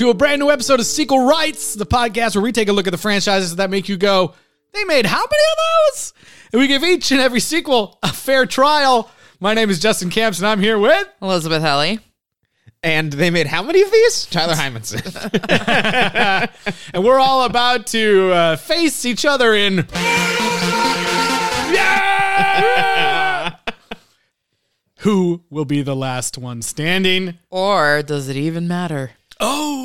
to a brand new episode of Sequel Rights, the podcast where we take a look at the franchises that make you go, they made how many of those? And we give each and every sequel a fair trial. My name is Justin Camps, and I'm here with. Elizabeth Helly. And they made how many of these? Tyler Hymanson. And we're all about to uh, face each other in. Yeah! Who will be the last one standing? Or does it even matter? Oh.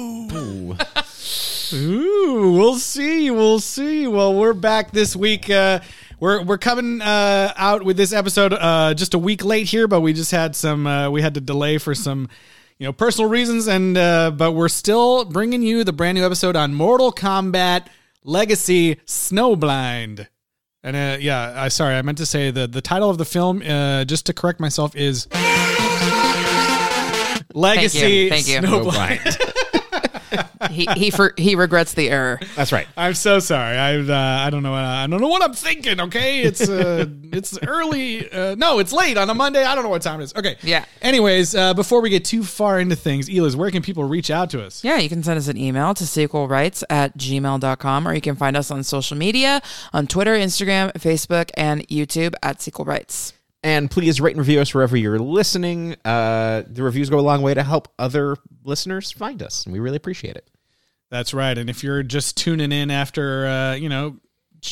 Ooh, we'll see. We'll see. Well, we're back this week. Uh, we're we're coming uh, out with this episode uh, just a week late here, but we just had some. Uh, we had to delay for some, you know, personal reasons, and uh, but we're still bringing you the brand new episode on Mortal Kombat Legacy Snowblind. And uh, yeah, I sorry, I meant to say the the title of the film. Uh, just to correct myself is. Legacy Thank you. Snowblind. He he for, he regrets the error. That's right. I'm so sorry. I uh, I don't know. What, I don't know what I'm thinking. Okay, it's uh, it's early. Uh, no, it's late on a Monday. I don't know what time it is. Okay. Yeah. Anyways, uh, before we get too far into things, Eliz, where can people reach out to us? Yeah, you can send us an email to sequelrights at gmail.com or you can find us on social media on Twitter, Instagram, Facebook, and YouTube at Sequel Rights. And please rate and review us wherever you're listening. Uh, the reviews go a long way to help other listeners find us, and we really appreciate it. That's right. And if you're just tuning in after, uh, you know.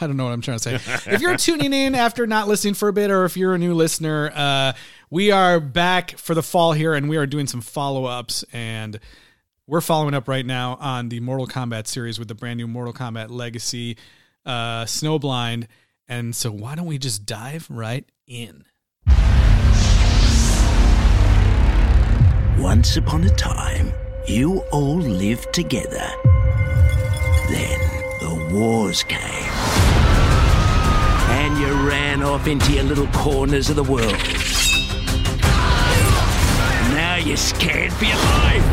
I don't know what I'm trying to say. if you're tuning in after not listening for a bit, or if you're a new listener, uh, we are back for the fall here, and we are doing some follow ups. And we're following up right now on the Mortal Kombat series with the brand new Mortal Kombat Legacy uh, Snowblind. And so, why don't we just dive right in? Once upon a time, you all lived together. Then the wars came. And you ran off into your little corners of the world. Now you're scared for your life.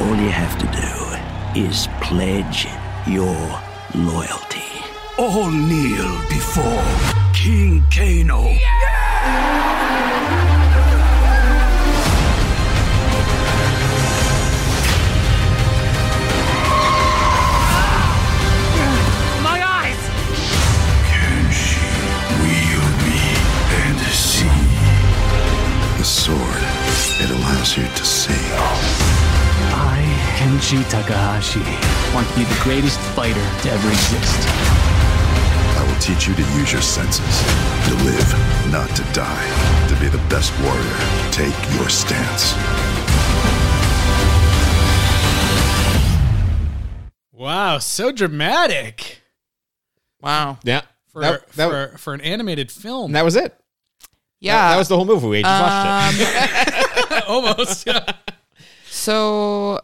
All you have to do is pledge your loyalty. All kneel before King Kano. My eyes! Can she wield me and see? The sword, it allows you to sing. I, Kenshi Takahashi, want to be the greatest fighter to ever exist. I will teach you to use your senses, to live, not to die. To be the best warrior, take your stance. Wow, so dramatic Wow. Yeah. for, that, that, for, for an animated film. that was it. Yeah. That, that was the whole movie. We just watched it. Um, Almost. So,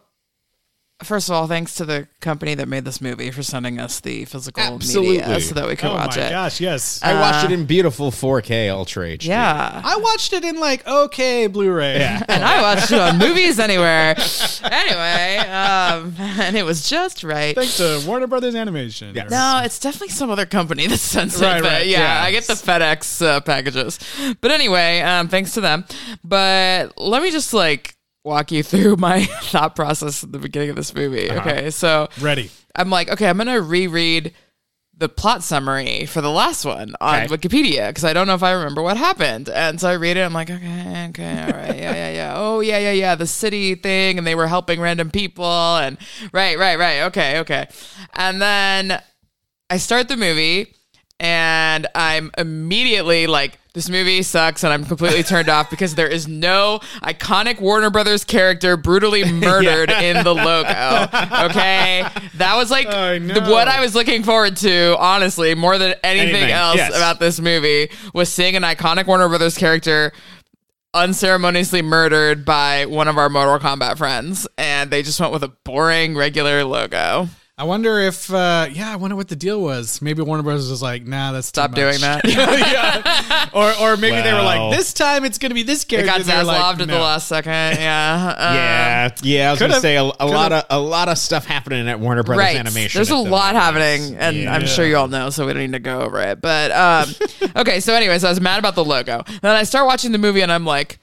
first of all, thanks to the company that made this movie for sending us the physical Absolutely. media so that we could oh watch my it. gosh, yes. I watched it in beautiful 4K Ultra HD. Yeah. I watched it in like okay Blu-ray. Yeah. and I watched it on Movies Anywhere. Anyway, um, and it was just right. Thanks to Warner Brothers Animation. Yes. No, it's definitely some other company that sends Right, it. But right, yeah, yeah. I get the FedEx uh, packages. But anyway, um, thanks to them. But let me just like walk you through my thought process at the beginning of this movie. Uh-huh. Okay, so Ready. I'm like, okay, I'm gonna reread the plot summary for the last one on Okay. Wikipedia because I don't know if I remember what happened. And so I read it. I'm like, okay, okay, all right, yeah, yeah, yeah. Oh, yeah, yeah, yeah. The city thing, and they were helping random people, and right, right, right. Okay, okay. And then I start the movie, and I'm immediately like, this movie sucks, and I'm completely turned off because there is no iconic Warner Brothers character brutally murdered in the logo. Okay, that was like I the, what I was looking forward to, honestly, more than anything, Anything, else yes. about this movie was seeing an iconic Warner Brothers character unceremoniously murdered by one of our Mortal Kombat friends, and they just went with a boring regular logo. I wonder if, uh, yeah, I wonder what the deal was. Maybe Warner Brothers was like, nah, that's too Stop doing much. that. yeah. Or, or maybe they were Well. like, this time it's going to be this It character. got And they were like, Zaslaved at the no. last second. Yeah. Um, Yeah, yeah. I was could've- gonna say a, a lot of a lot of stuff happening at Warner Brothers right. Animation. There's a at the lot moment. happening, and I'm sure you all know, so we don't need to go over it. But um, okay, so anyways, I was mad about the logo. Then I start watching the movie, and I'm like,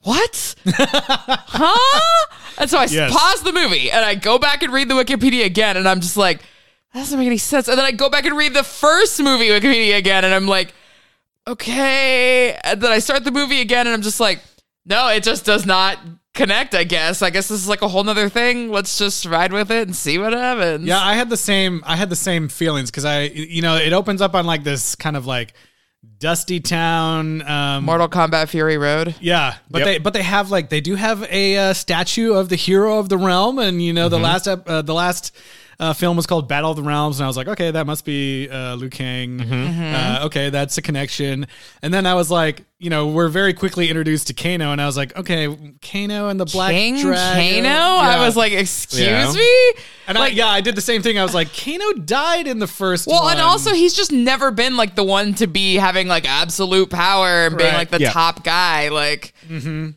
what? huh? And so I Yes. pause the movie and I go back and read the Wikipedia again, and I'm just like, that doesn't make any sense. And then I go back and read the first movie Wikipedia again, and I'm like, okay. And then I start the movie again, and I'm just like, no, it just does not connect. I guess. I guess this is like a whole nother thing. Let's just ride with it and see what happens. Yeah, I had the same. I had the same feelings because I, you know, it opens up on like this kind of like dusty town. Um, Mortal Kombat Fury Road. yeah, but Yep. they but they have like they do have a uh, statue of the hero of the realm, and you know the last uh, the last. Uh, film was called Battle of the Realms, and I was like, okay, that must be uh, Liu Kang. Uh, okay, that's a connection. And then I was like, you know, we're very quickly introduced to Kano, and I was like, okay, Kano and the Black King Dragon. Kano? Yeah. I was like, excuse Yeah. me? and I, yeah, I did the same thing. I was like, Kano died in the first. Well, one. and also he's just never been like the one to be having like absolute power and being like the Yeah. top guy. Like, mm-hmm.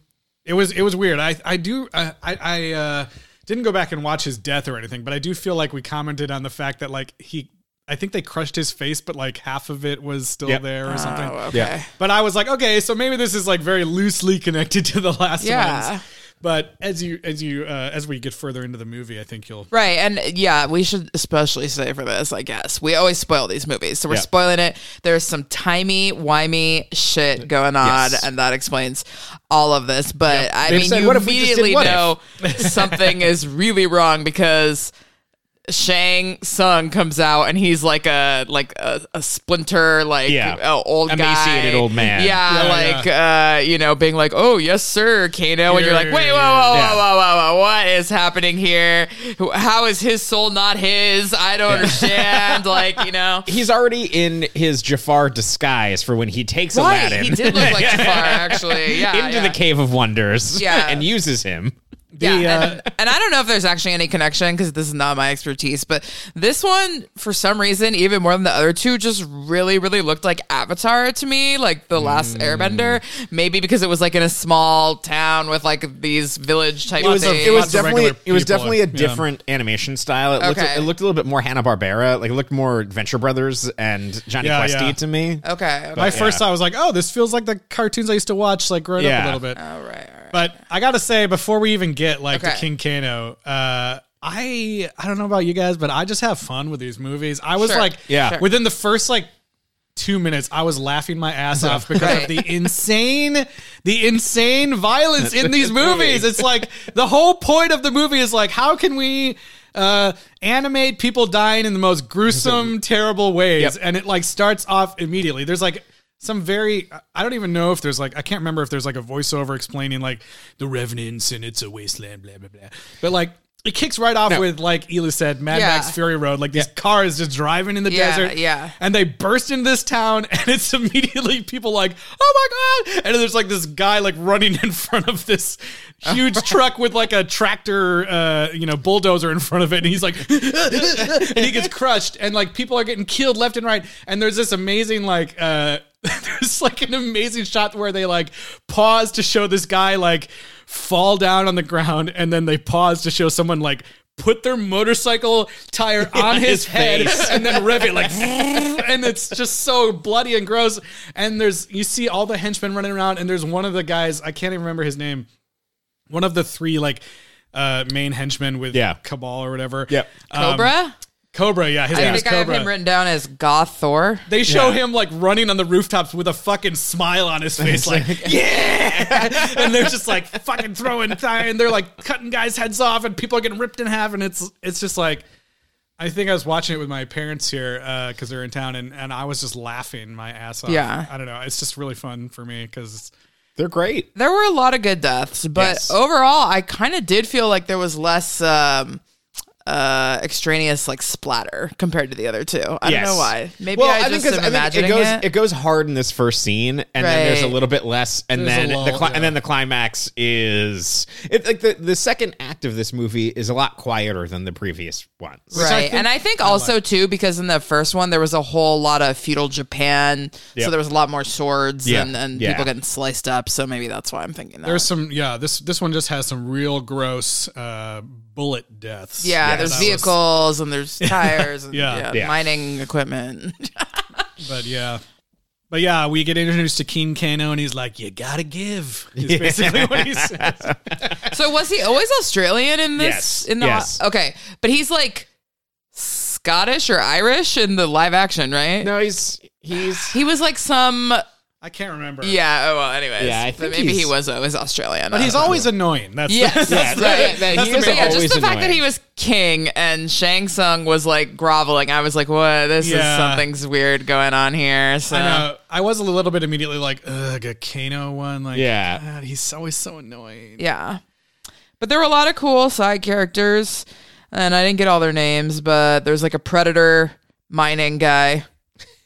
It was it was weird. I I do I I, I uh, didn't go back and watch his death or anything, but I do feel like we commented on the fact that like he I think they crushed his face, but like half of it was still Yep. there or oh, something. oh, okay. Yeah. But I was like, okay, so maybe this is like very loosely connected to the last Yeah. ones. But as you as you uh, as we get further into the movie, I think you'll Right. And yeah, we should especially say for this, I guess. We always spoil these movies. So we're Yeah. spoiling it. There's some timey, wimey shit going on, Yes. and that explains all of this. But I They've mean, said, you "What if we just did immediately what know something is really wrong because Shang Tsung comes out and he's like a like a, a splinter like Yeah. uh, old Emaciated guy. old man. Yeah, Yeah, like uh, you know, being like, "Oh yes, sir, Kano," and you're like, "Wait, whoa, whoa, Yeah. whoa, whoa, whoa, whoa, what is happening here? How is his soul not his? I don't understand." like you know, He's already in his Jafar disguise for when he takes right? Aladdin He did look like Jafar, actually. Yeah, into yeah. the Cave of Wonders Yeah. and uses him. Yeah, The, uh, and, and I don't know if there's actually any connection because this is not my expertise, but this one, for some reason, even more than the other two, just really, really looked like Avatar to me, like the last Mm. Airbender. Maybe because it was like in a small town with like these village type It was, things. it was definitely it was definitely a yeah. different animation style. It looked Okay. it looked a little bit more Hanna Barbera. Like it looked more Adventure Brothers and Johnny Yeah, Questy yeah. to me. okay. okay. my yeah. first thought was like, oh, this feels like the cartoons I used to watch like growing up a little bit. All right, all right. But I gotta say, before we even get like the Okay. King Kano, uh, I I don't know about you guys, but I just have fun with these movies. I was Sure. like, Yeah. Sure. within the first like two minutes, I was laughing my ass off because Right. of the insane, the insane violence in these movies. It's like the whole point of the movie is like, how can we uh, animate people dying in the most gruesome, terrible ways? Yep. And it like starts off immediately. There's like some very I don't even know if there's like I can't remember if there's like a voiceover explaining like the revenants and it's a wasteland, blah blah blah. But like it kicks right off No. with like Ela said, Mad Yeah. Max Fury Road. Like this car is just driving in the Yeah, desert, yeah. and they burst into this town, and it's immediately people like, oh my god! And there's like this guy like running in front of this huge truck with like a tractor, uh, you know, bulldozer in front of it, and he's like, and he gets crushed, and like people are getting killed left and right, and there's this amazing like. uh there's like an amazing shot where they like pause to show this guy like fall down on the ground and then they pause to show someone like put their motorcycle tire on his, His head and then rev it like and it's just so bloody and gross and there's you see all the henchmen running around and there's one of the guys I can't even remember his name one of the three like uh main henchmen with Yeah. Kabal or whatever yeah Um, Cobra. Cobra yeah his I name is think I have Cobra him written down as Goth Thor. they show Yeah. him like running on the rooftops with a fucking smile on his face, like yeah, and they're just like fucking throwing th- and they're like cutting guys' heads off, and people are getting ripped in half, and it's it's just like. I think I was watching it with my parents here because they're in town, and, and I was just laughing my ass off. Yeah. I don't know. It's just really fun for me because They're great. There were a lot of good deaths, but Yes. overall, I kind of did feel like there was less um, uh, extraneous like splatter compared to the other two. I don't know why. Maybe well, I think just 'cause am I think imagining it goes it. it goes hard in this first scene, and then there's a Right. little bit less, and There's a then the cli- yeah. and then the climax is it, like the the second act of this movie is a lot quieter than the previous ones. Right. think and I think also too because in the first one there was a whole lot of feudal Japan, so there was a lot more swords Yeah. and, and Yeah. people getting sliced up. So maybe that's why I'm thinking that. there's some yeah this this one just has some real gross uh, bullet deaths. yeah, Yeah, there's that was- vehicles and there's tires and Yeah. yeah, Yeah. mining equipment. but yeah. But yeah, we get introduced to King Kano, and he's like, "You gotta give." Is basically what he says. So was he always Australian in this? Yes, In the yes. okay, but he's like Scottish or Irish in the live action, right? No, he's he's He was like some. I can't remember. Yeah. oh, Well, anyways. Yeah, I but think maybe he he's- was uh, always Australian. but he's uh, always annoying. That's Yes, Yeah, that's that- right. that- That's he the is yeah, just the fact that he was king and Shang Tsung was like groveling, I was like, "What? This is something's weird going on here." So I know. I was a little bit immediately like, ugh, a Kano one. Like, Yeah. God, he's always so annoying. yeah, but there were a lot of cool side characters, and I didn't get all their names, but there's like a predator mining guy.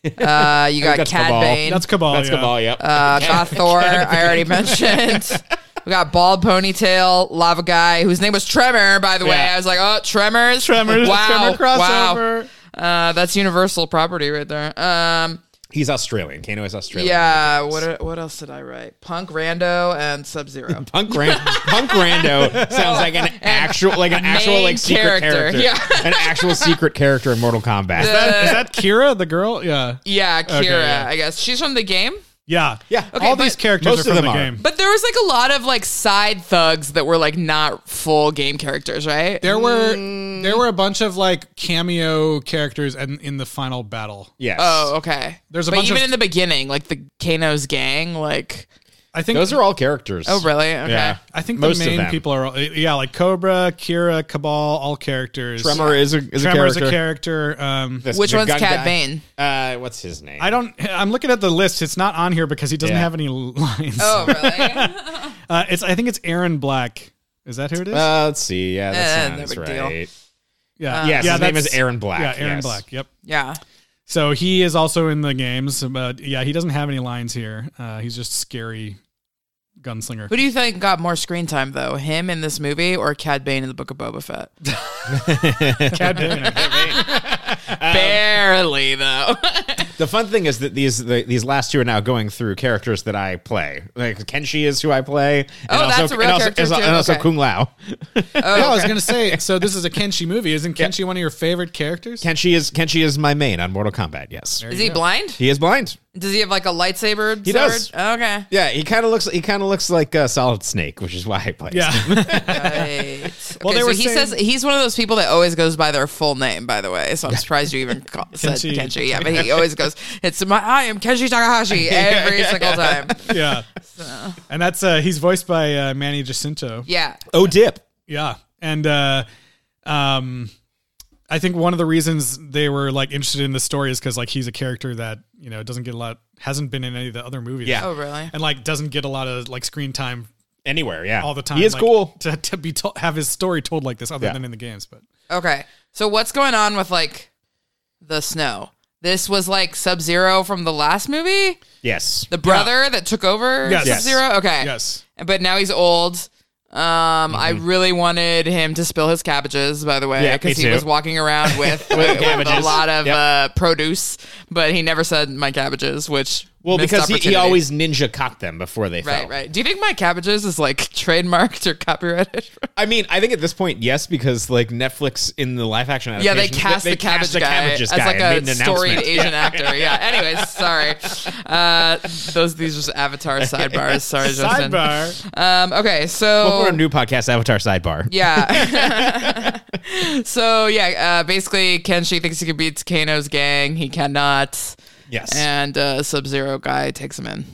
Uh, you got That's Cad Kabal. Bane. That's Kabal. that's yeah. Kabal. Yep. Uh, got Thor. I already mentioned. We got bald ponytail lava guy whose name was Tremor. By the way, Yeah. I was like, oh, Tremors. Tremors, Wow. Tremor Wow. Uh, that's Universal property right there. Um, he's Australian. Kano is Australian. yeah. What what else did I write? Punk, Rando, and Sub Zero. Punk Ran- Punk Rando sounds like an actual, like an actual, like secret character, character. yeah. an actual secret character in Mortal Kombat. Is that Kira, the girl? Yeah. yeah, Kira. yeah. I guess she's from the game. Yeah. Yeah. Okay, All but- these characters Most are of from them the are. game. But there was like a lot of like side thugs that were like not full game characters, right? There were Mm. there were a bunch of like cameo characters and in the final battle. yes. Oh, okay. There's a but bunch even of- in the beginning, like the Kano's gang, like I think Those are all characters. oh really? Okay. Yeah. I think Most the of main them. people are all, yeah, like Cobra, Kira, Kabal, all characters. Tremor is a is a Tremor is character. a character. Um, This- Which one's gun Cad. Bane? Uh, what's his name? I don't. I'm looking at the list. It's not on here because he doesn't Yeah. have any lines. Oh really? Uh, it's. I think it's Erron Black. Is that who it is? Uh, let's see. Yeah, that no sounds big deal. right. yeah. Yes, yeah, his name is Erron Black. Yeah, Aaron yes. Black. Yep. yeah. So he is also in the games, but yeah, he doesn't have any lines here. Uh, he's just scary gunslinger. Who do you think got more screen time though? Him in this movie or Cad Bane in the Book of Boba Fett? Cad Bane, I think. Barely though. The fun thing is that these the, these last two are now going through characters that I play. Like Kenshi is who I play. And Oh, also, that's a real and also, character and also- too? and also Okay. Kung Lao. Oh, yeah, I was gonna say. So this is a Kenshi movie. Isn't Kenshi one of your favorite characters? Kenshi is Kenshi is my main on Mortal Kombat. Yes, Is he blind? he is blind. Does he have like a lightsaber? He sword? does. Oh, okay. Yeah, he kind of looks he kind of looks like a Solid Snake, which is why I play. yeah. Right. Well, okay, they so he saying- says he's one of those people that always goes by their full name. By the way, so I'm surprised you even call, said Kenshi. Kenshi. Yeah, but he always goes. It's my I am Kenshi Takahashi every single time. yeah. And that's uh, he's voiced by uh, Manny Jacinto. Yeah. Oh, dip. Yeah, and uh, um, I think one of the reasons they were like interested in the story is because like he's a character that you know doesn't get a lot, hasn't been in any of the other movies. Yeah. Oh really? and like doesn't get a lot of like screen time Anywhere, yeah, all the time. He is like, cool. to, to be to- have his story told like this, other Yeah. than in the games. But Okay. So what's going on with like the snow? This was like Sub Zero from the last movie, Yes, the brother that took over Yes. Sub Zero. Okay. yes, But now he's old. Um, I really wanted him to spill his cabbages, by the way, Mm-hmm. Yeah, me because he too. was walking around with, with, with a cabbages. lot of Yep. uh, produce, but he never said my cabbages, which well, because he, he always ninja cocked them before they right, fell. right. Right. Do you think my cabbages is like trademarked or copyrighted? I mean, I think at this point, yes, because like Netflix in the live action Yeah, adaptation, they cast the cabbage guy cabbages as guy like and made a an storied announcement. Asian actor. Yeah. Anyways, sorry. Uh, those these are just Avatar sidebars. Sorry, Justin. sidebar. Um, okay, so Welcome to our new podcast, Avatar Sidebar. Yeah. so yeah, uh, basically, Kenshi thinks he can beat Kano's gang. He cannot, Yes. and uh, Sub Zero guy takes him in.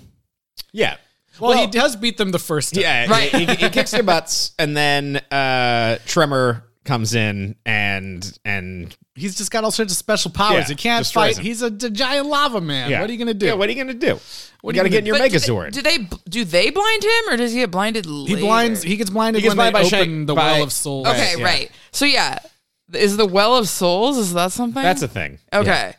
yeah. Well, he does beat them the first time. Yeah, Right. He, he kicks their butts, and then uh, Tremor comes in and and he's just got all sorts of special powers. Yeah, he can't fight. him. He's a giant lava man. yeah. What are you gonna do? Yeah, what are you gonna do? What you are got to you get in your But do Megazord. they- Do they do they blind him, or does he get blinded? he blinds. He gets blinded He gets when they blinded by open Shang- the by- well of souls. Okay, yeah. right. So yeah, is the Well of Souls? Is that something? That's a thing. okay.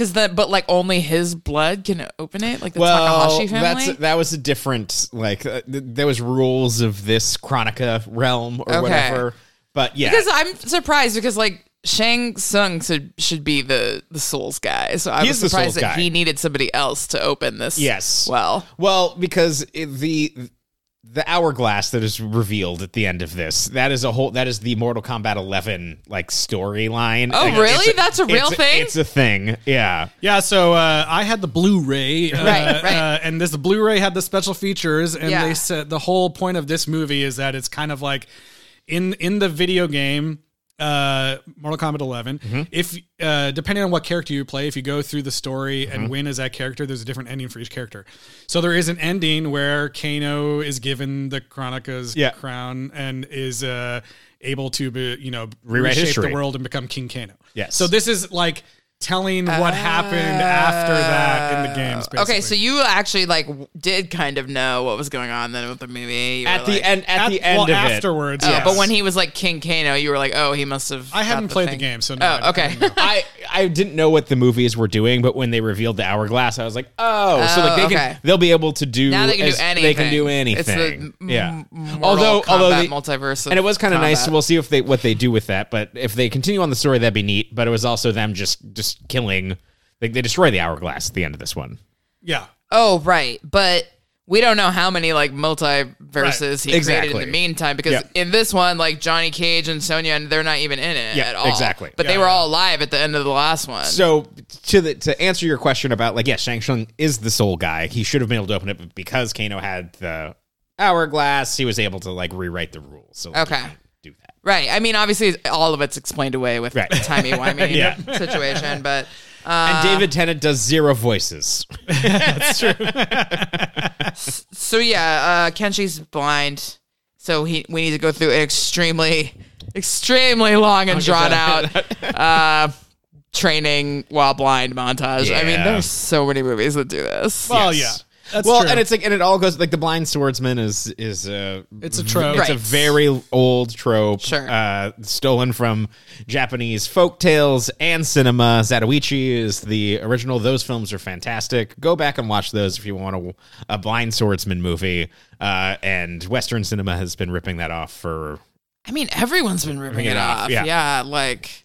Because that, but like only his blood can open it, like the Well, Takahashi family. that's that was a different like uh, th- there was rules of this Kronika realm or Okay. whatever. But yeah, Because I'm surprised because like Shang Tsung should should be the the Souls guy, so I He was is the surprised Souls that guy. he needed somebody else to open this. Yes. Well, Well, because it, the the hourglass that is revealed at the end of this that is a whole that is the mortal kombat 11 like storyline Oh, Like, really? it's That's a real it's thing? it's a thing yeah Yeah, so uh, I had the Blu-ray, uh, Right, right. Uh, and this Blu-ray had the special features, and Yeah. they said the whole point of this movie is that it's kind of like in in the video game. Uh, Mortal Kombat 11. Mm-hmm. If uh, depending on what character you play, if you go through the story and Mm-hmm. win as that character, there's a different ending for each character. So there is an ending where Kano is given the Kronika's Yeah. crown and is uh, able to, be, you know, Rewrite reshape history. the world and become King Kano. Yes. So this is like telling what happened after that in the ah. games. Basically. Okay, so you actually like did kind of know what was going on then with the movie. You at the like- end at, the end well, of it afterwards. Oh, yes. but when he was like King Kano, you were like, oh, he must have. I got hadn't played the game, so no, oh, I Oh, okay. didn't. I I didn't know what the movies were doing, but when they revealed the hourglass, I was like, oh, so like they Oh, can okay. they'll be able to do Now they can do anything. They can do It's the anything. m- yeah. Mortal although although Kombat multiverse of and it was kind of nice. combat. We'll see if they what they do with that. But if they continue on the story, that'd be neat. But it was also them just just killing. Like they destroy the hourglass at the end of this one. yeah. Oh, right. But we don't know how many like multiverses he created in the meantime because Yeah. in this one, like Johnny Cage and Sonya, and they're not even in it Yeah, at all. exactly. But Yeah, they were yeah. all alive at the end of the last one. So to the to answer your question about like yes, Shang Tsung is the soul guy. He should have been able to open it, but because Kano had the hourglass, he was able to like rewrite the rules. So like, Okay. Can't do that. right. I mean, obviously, all of it's explained away with Right. the timey wimey Yeah. situation, but. And Uh, David Tennant does zero voices. That's true. So yeah, uh, Kenshi's blind, so he we need to go through an extremely, extremely long and drawn out uh, training while blind montage. I mean, Yeah. there's so many movies that do this. Well, Yes. Yeah. That's well, true. and it's like, and it all goes like the blind swordsman is is uh, It's a trope. It's a very old trope, Sure. uh, stolen from Japanese folk tales and cinema. Zatoichi is the original. Those films are fantastic. Go back and watch those if you want a, a blind swordsman movie. Uh, and Western cinema has been ripping that off for I mean, everyone's been ripping Ripping it it off, off. yeah. Yeah, like.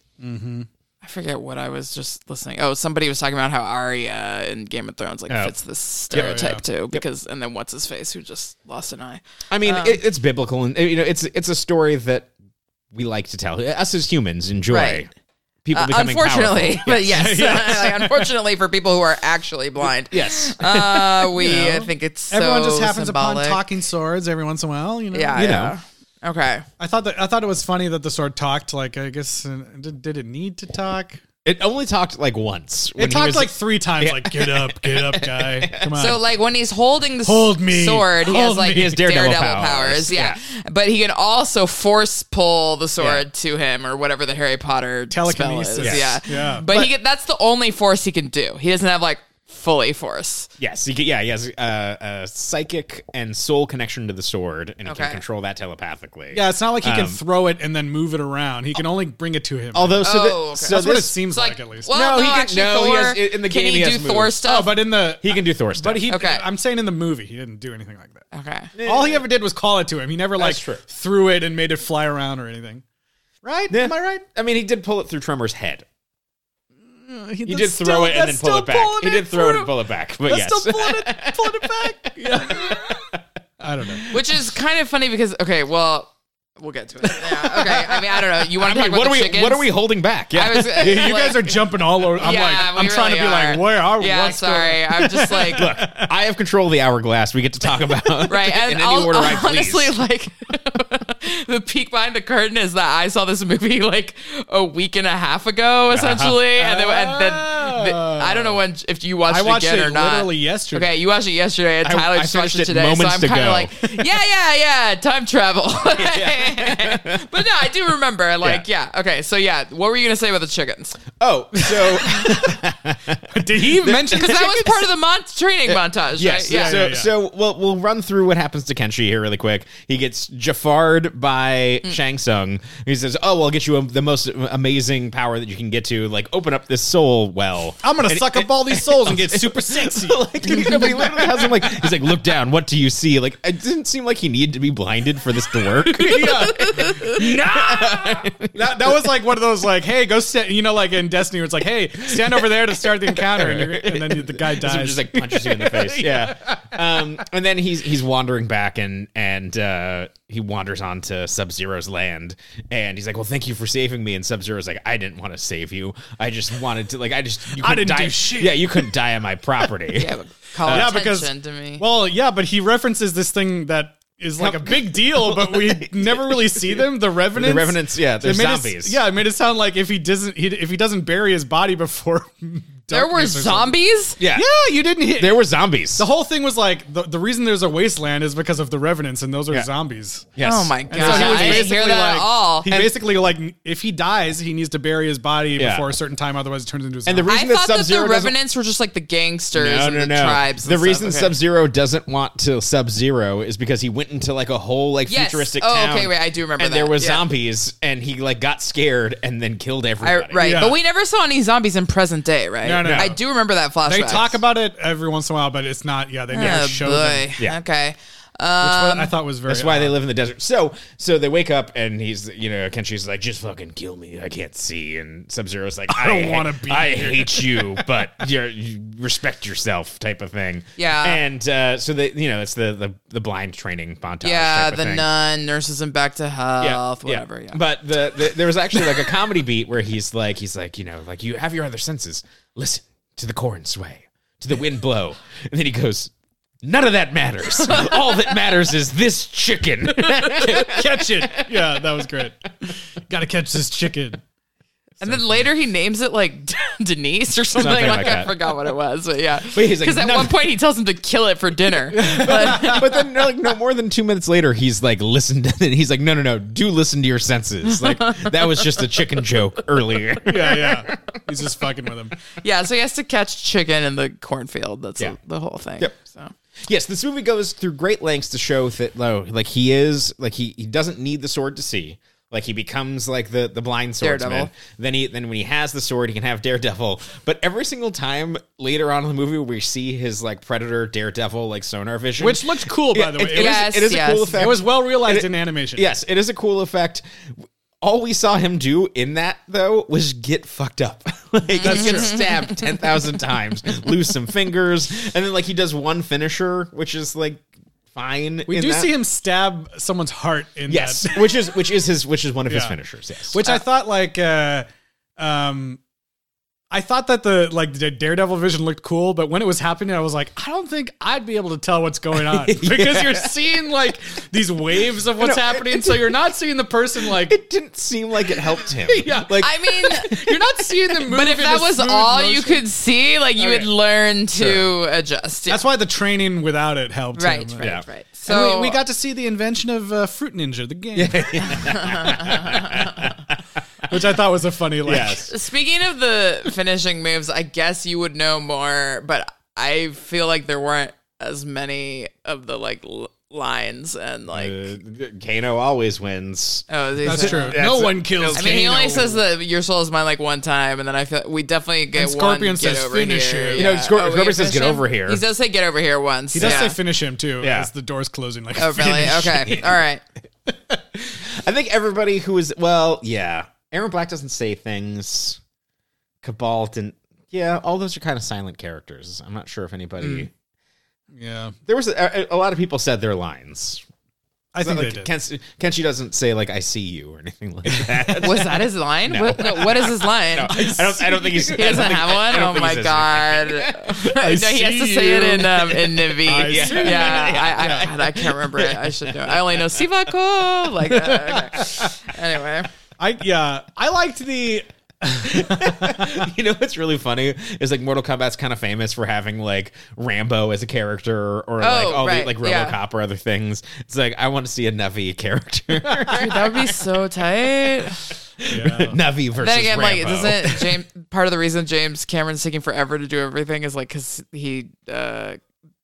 I forget what I was just listening. Oh, somebody was talking about how Arya in Game of Thrones like Oh. fits this stereotype too, because and then what's his face who just lost an eye. I mean, Um, it, it's biblical, and you know, it's it's a story that we like to tell. Us as humans enjoy Right. people Uh, becoming unfortunately, powerful. but yes, like, unfortunately for people who are actually blind, yes. uh, we You know, I think it's Everyone so just happens symbolic. upon talking swords every once in a while. You know. Yeah, You yeah. Okay. I thought that I thought it was funny that the sword talked. Like I guess uh, did, did it need to talk? It only talked like once. when It talked was- like three times. Like get up, get up, guy. Come on. So like when he's holding the Hold me. sword, he has like me. He has daredevil powers. powers. Yeah. but he can also force pull the sword to him or whatever the Harry Potter Telekinesis. spell is. Yes. Yeah, Yeah. But, he can, that's the only force he can do. He doesn't have like fully force. Yes, he can, yeah, he has uh, a psychic and soul connection to the sword, and he Okay. can control that telepathically. yeah, it's not like he can Um, throw it and then move it around. He can only bring it to him. Although, so, Oh, okay. so that's what it this, seems It's like, at least. Well, No, no, he can- actually, no, he Thor, has- in the can game he, he has do Thor stuff? oh, but in the he can do Thor stuff. but he. Okay. I'm saying in the movie, he didn't do anything like that. okay. All he ever did was call it to him. He never like That's true. threw it and made it fly around or anything. Right? Yeah. Am I right? I mean, he did pull it through Tremor's head. Uh, he, He did throw it and then pull it back. He did throw it and pull it back. But That's yes, still pulling it, pulling it back. Yeah. I don't know. Which is kind of funny because okay, well, we'll get to it. Yeah, okay. I mean, I don't know. You want to talk mean, about what the are we? chickens? What are we holding back? Yeah, was, uh, you guys are jumping all over. I'm Yeah, like, I'm trying to really be like, where are we? Yeah, What's going- sorry. I'm just like Look, I have control of the hourglass. We get to talk about right. in And any I'll- order I please. honestly, like the peek behind the curtain is that I saw this movie like a week and a half ago, uh-huh. essentially, and then, and then the- I don't know when if you watched, I watched it again it or not. literally yesterday. Okay, you watched it yesterday, and I- Tyler I just watched it it today. So I'm kind of like, yeah, yeah, yeah, time travel. but no, I do remember. Like, yeah. okay, so yeah, what were you gonna say about the chickens? oh, so Did he mention Because that was part of the mon- training montage, Yes. right? Yeah. so yeah, yeah. so we'll we'll run through what happens to Kenshi here really quick. He gets Jafarred by mm. Shang Tsung. He says, "Oh, well, I'll get you a, the most amazing power that you can get to. Like, open up this soul well." I'm gonna suck up all these souls and get super sexy. like, you know, he literally has him like he's like, look down. What do you see? Like, it didn't seem like he needed to be blinded for this to work. That, that was like one of those like, hey, go stand. You know, like in Destiny, where it's like, hey, stand over there to start the encounter, and, you're, and then the guy dies. he just like punches you in the face. yeah. Um, and then he's he's wandering back and and uh, he wanders onto Sub Zero's land and he's like, "Well, thank you for saving me." And Sub Zero's like, "I didn't want to save you. I just wanted to like I just you I couldn't didn't die. do shit." Yeah, you couldn't die on my property. Yeah, but call yeah, attention because to me. well, yeah, but he references this thing that is like a big deal, but we never really see them. The revenants. The revenants, yeah, they're It made it- zombies. yeah, it made it sound like if he doesn't, he, if he doesn't bury his body before there were darkness or something. zombies. yeah. Yeah, you didn't hit. There were zombies. the whole thing was like the, the reason there's a wasteland is because of the revenants, and those are Yeah. zombies. yes. Oh my And god! so he was I didn't basically hear that like, at all. he basically like if he dies, he needs to bury his body Yeah. before a certain time, otherwise it turns into a zombie. And the zombie. reason I that thought that Sub-Zero doesn't- revenants were just like the gangsters No, and no, the no. tribes. The and reason. Okay. Sub Zero doesn't want to Sub Zero is because he went into like a whole like Yes. futuristic Oh, town. okay, wait, I do remember And that. there was Yeah. zombies, and he like got scared and then killed I, everybody. right, Yeah. but we never saw any zombies in present day, right? No, no, no. I do remember that flashback. they talk about it every once in a while, but it's not. Yeah, they never Oh show boy. them. Yeah. Okay. Which I thought was very. That's why they live in the desert. So, so they wake up and he's, you know, Kenshi's like, just fucking kill me. I can't see. And Sub Zero's like, I, don't ha- wanna be I here." hate you, but you're, you respect yourself, type of thing. Yeah. And uh, so they, you know, it's the the, the blind training montage. Yeah, type of the thing. nun nurses him back to health, yeah, whatever. Yeah. But the, the there was actually like a comedy beat where he's like, he's like, you know, like you have your other senses. Listen to the corn sway, to the wind blow, and then he goes. None of that matters. All that matters is this chicken. catch it. Yeah, that was great. Got to catch this chicken. and then later he names it like Denise or something. Something like like I forgot what it was, but yeah. But he's like, because at "No." one point he tells him to kill it for dinner. But but then like no more than two minutes later he's like listen to and he's like no no no do listen to your senses like that was just a chicken joke earlier Yeah, yeah. He's just fucking with him. yeah, so he has to catch chicken in the cornfield. That's Yeah. the whole thing. Yep. So yes this movie goes through great lengths to show that no, like he is like he, he doesn't need the sword to see like he becomes like the the blind swordsman Daredevil. then he then when he has the sword he can have daredevil but every single time later on in the movie we see his like predator daredevil like sonar vision Which looks cool, by Yeah, the way. it- It, it is- was, Yes, it is a cool effect it was well realized It- in animation. Yes, it is a cool effect. All we saw him do in that though was get fucked up. like he gets stabbed ten thousand times, lose some fingers, and then like he does one finisher, which is like fine. We in do that. see him stab someone's heart in Yes, that. which is which is his which is one of his finishers. Yes, Which I thought like uh um I thought that the like the Daredevil vision looked cool, but when it was happening, I was like, I don't think I'd be able to tell what's going on because you're seeing like these waves of what's know, happening, so you're not seeing the person like. it didn't seem like it helped him. Yeah. like I mean, You're not seeing the move. but if in that a was smooth all you could see, like you Okay. would learn to adjust. Yeah. That's why the training without it helped. right, him. right, Yeah. right. So So we, we got to see the invention of uh, Fruit Ninja, the game, which I thought was a funny. Like, yes, Speaking of the finishing moves, I guess you would know more, but I feel like there weren't as many of the like l- lines and like. uh, Kano always wins. oh, that's said- true. That's no a- one kills. I mean, he only says that your soul is mine like one time, and then I feel we definitely get And Scorpion one. Get says, over "Finish here. him." You know, Yeah. Scor- Oh, Scorpion says, "Get him?" over here. He does say get over here once. He does yeah. say finish him too. Yeah. as the door's closing. Like, Oh, really? finish. Okay. All right. I think everybody who is well, yeah. Erron Black doesn't say things. Kabal didn't. Yeah, all those are kind of silent characters. I'm not sure if anybody. Yeah, There was a, a, a lot of people said their lines. I think like they did. Kenshi doesn't say like "I see you" or anything like that. Was that his line? What, what is his line? I don't. I don't think he's. He doesn't have one. Oh my god! no, he has to see say it in um, in Nivi. I yeah, see I, I, God, I can't remember it. I should know. I only know Sivako. Like, uh, okay. anyway, I yeah, I liked the. you know what's really funny is like Mortal Kombat's kind of famous for having like Rambo as a character or like all right, the like yeah. RoboCop or other things. It's like I want to see a Navi character. Dude, that would be so tight. Yeah. Navi versus Then again, like, Rambo. doesn't James? Part of the reason James Cameron's taking forever to do everything is like because he uh,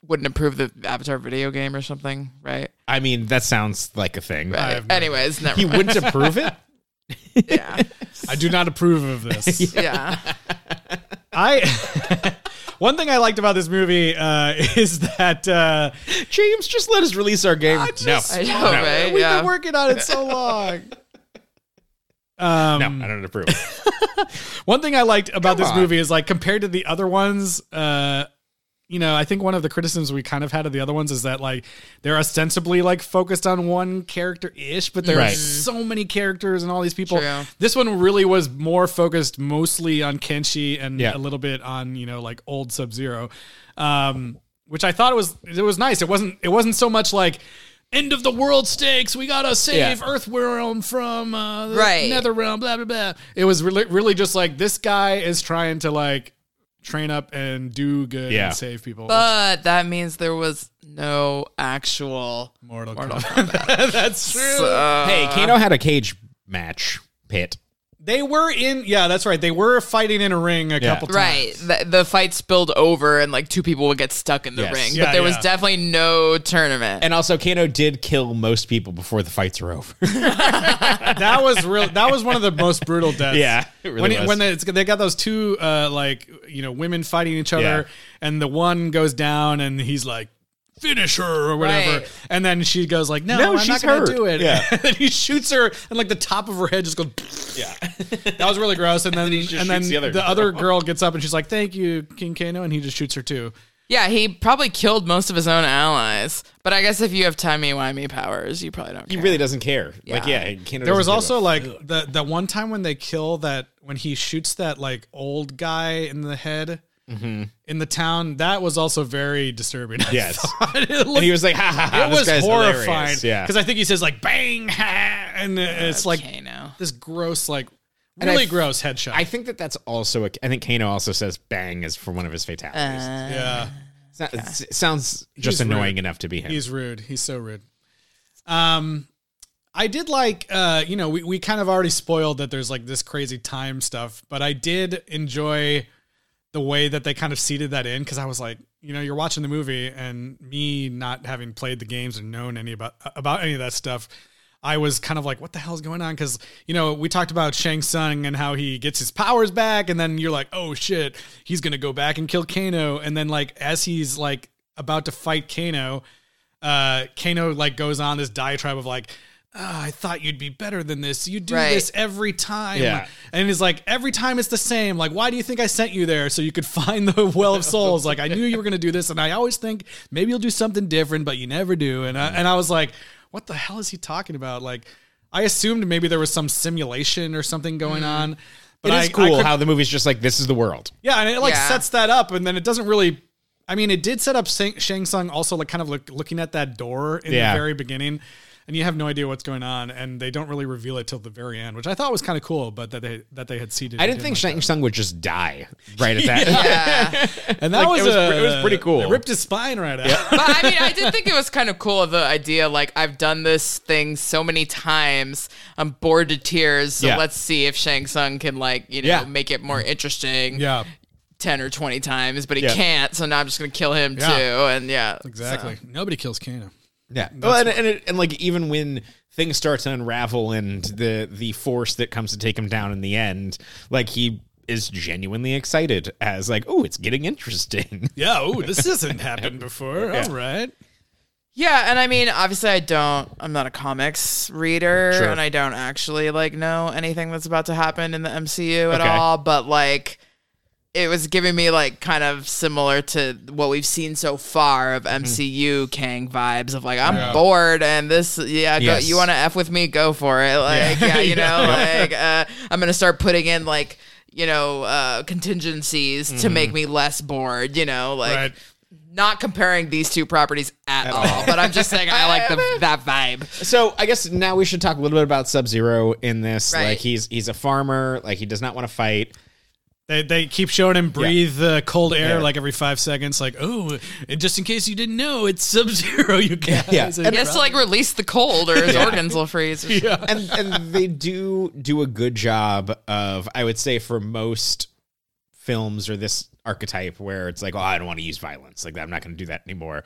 wouldn't approve the Avatar video game or something, right? I mean, that sounds like a thing. Right. no Anyways, never He mind. wouldn't approve it. Yeah. I do not approve of this. yeah. I one thing I liked about this movie uh, is that uh, James, just let us release our game. just- no, I know, no, right? we've yeah. been working on it so long. Um, no, I don't approve. One thing I liked about Come this on. movie is like compared to the other ones, uh, you know, I think one of the criticisms we kind of had of the other ones is that like they're ostensibly like focused on one character ish, but there are so many characters and all these people. True. This one really was more focused mostly on Kenshi and Yeah. a little bit on you know like old Sub Zero, um, which I thought it was it was nice. It wasn't it wasn't so much like. End of the world stakes. We gotta save Yeah. Earthrealm from uh, the Right. Netherrealm. Blah blah blah. It was really, really just like this guy is trying to like train up and do good Yeah. and save people. But that means there was no actual Mortal, Mortal Kombat. That's true. Uh, hey, Kano had a cage match pit. They were in. Yeah, that's right. They were fighting in a ring a Yeah. couple times. Right. The, the fight spilled over and like two people would get stuck in the Yes. ring. Yeah, but there was definitely no tournament. And also, Kano did kill most people before the fights were over. That was real. That was one of the most brutal deaths. Yeah, it really when he- was. when they, it's- they got those two uh, like you know women fighting each other, Yeah. and the one goes down, and he's like. Finish her or whatever, Right. and then she goes like, "No, No, I'm she's not gonna do it." Yeah. and then he shoots her, and like the top of her head just goes. yeah. That was really gross. And then he just and then shoots the the other, other girl gets up and she's like, "Thank you, King Kano," and he just shoots her too. yeah, he probably killed most of his own allies. But I guess if you have timey wimey powers, you probably don't He really doesn't care. Like, Yeah. yeah, Kano There was also like the the one time when they kill that when he shoots that like old guy in the head in the town. That was also very disturbing. I Yes. thought. it, and he was like, ha ha ha. it this was horrifying. hilarious. Yeah. because I think he says like bang ha, and it's like Kano. this gross like really f- gross headshot. I think that that's also. A, I think Kano also says "bang" is for one of his fatalities. yeah. It's not- it's- it sounds just He's annoying rude. enough to be him. He's rude. He's so rude. Um, I did like, uh, you know, we, we kind of already spoiled that there's like this crazy time stuff, but I did enjoy the way that they kind of seeded that in because I was like, you know, you're watching the movie and me not having played the games and known any about about any of that stuff. I was kind of like, what the hell's going on? Because, you know, we talked about Shang Tsung and how he gets his powers back. And then you're like, oh shit, he's going to go back and kill Kano. And then, like, as he's like about to fight Kano, uh, Kano like goes on this diatribe of like, "Ah, I thought you'd be better than this. You do Right. this every time. Yeah. And he's like, every time it's the same. Like, why do you think I sent you there? So you could find the well of souls. Like, I knew you were going to do this. And I always think maybe you'll do something different, but you never do. And I, and I was like, what the hell is he talking about? Like, I assumed maybe there was some simulation or something going on. But it I, is I cool could- how the movie's just like this is the world. yeah, and it like Yeah. sets that up, and then it doesn't really. I mean, it did set up Shang, Shang Tsung also like kind of look, looking at that door in Yeah. the very beginning, and you have no idea what's going on, and they don't really reveal it till the very end, which I thought was kind of cool. But that they that they had seeded. I didn't think like Shang that. Tsung would just die right at that. Yeah. and that like, was, it was pre- it was pretty cool. It ripped his spine right out. but I mean, I did think it was kind of cool the idea. Like, I've done this thing so many times, I'm bored to tears. So Yeah. let's see if Shang Tsung can like you know Yeah. make it more interesting. yeah, ten or twenty times, but he Yeah. can't. So now I'm just gonna kill him Yeah. too. And yeah, exactly. Nobody kills Kano. Yeah. Well, and, and, it, and like even when things start to unravel and the the force that comes to take him down in the end, like he is genuinely excited as like, oh, it's getting interesting. Yeah. Oh, this hasn't happened before. All right. Yeah, and I mean, obviously, I don't. I'm not a comics reader, Sure. and I don't actually like know anything that's about to happen in the MCU at Okay. all. But like, it was giving me like kind of similar to what we've seen so far of Mm-hmm. MCU Kang vibes of like I'm bored and this yeah go, you want to f with me go for it like yeah, you know like uh, I'm gonna start putting in like you know uh, contingencies to Mm-hmm. make me less bored you know like Right. not comparing these two properties at, all, but I'm just saying I like the, that vibe. so I guess now we should talk a little bit about Sub Zero in this. Right. Like he's he's a farmer, like he does not want to fight. They, they keep showing him breathe uh, cold air Yeah. like every five seconds. Like, oh, and just in case you didn't know, it's Sub Zero, you guys. Yeah. And He has to like release the cold or his organs will freeze. or something. and and they do do a good job of I would say for most films or this archetype where it's like, oh, I don't want to use violence. Like I'm not going to do that anymore.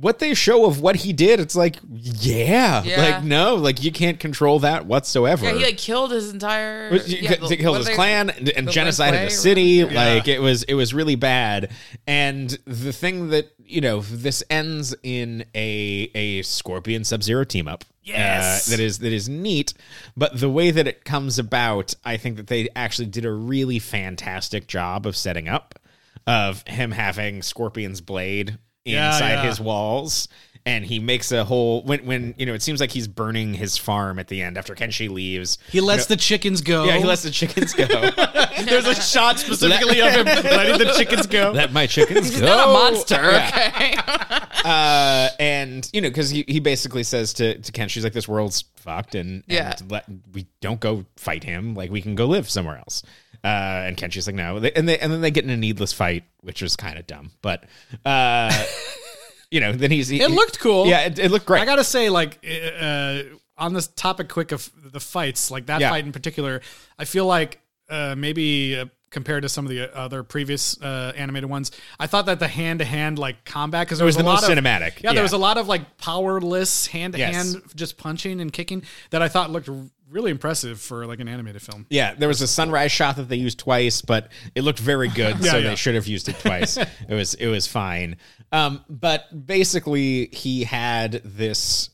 What they show of what he did, it's like, yeah, Yeah. like no, like you can't control that whatsoever. Yeah, he like killed his entire. Yeah, the- killed his they- clan and, and genocided the city. Like it was, it was really bad. And the thing that you know, this ends in a a Scorpion Sub Zero team up. Yes. uh, that is that is neat. But the way that it comes about, I think that they actually did a really fantastic job of setting up of him having Scorpion's blade Yeah, inside yeah. his walls. And he makes a whole when when you know it seems like he's burning his farm at the end after Kenshi leaves. He lets the chickens go. Yeah, he lets the chickens go. There's a shot specifically of him letting the chickens go. Let my chickens He's go. not a monster. Yeah. Okay. Uh, and you know, because he, he basically says to to Ken, she's like, "This world's fucked, and, Yeah. and let, we don't go fight him. Like we can go live somewhere else." Uh, and Kenshi's like, "No," They- and they and then they get in a needless fight, which was kind of dumb, but uh, you know, then he's he, It looked cool. Yeah, it, it looked great. I gotta say, like, uh, on this topic, quick of the fights, like that Yeah. fight in particular, I feel like uh, maybe uh, compared to some of the other previous uh, animated ones, I thought that the hand to hand like combat because there was was, the a most lot of cinematic, Yeah, yeah. there was a lot of like powerless hand to hand Yes. just punching and kicking that I thought looked really impressive for like an animated film. Yeah, there was a sunrise shot that they used twice, but it looked very good, Yeah, so yeah. they should have used it twice. it was it was fine. Um, but basically, he had this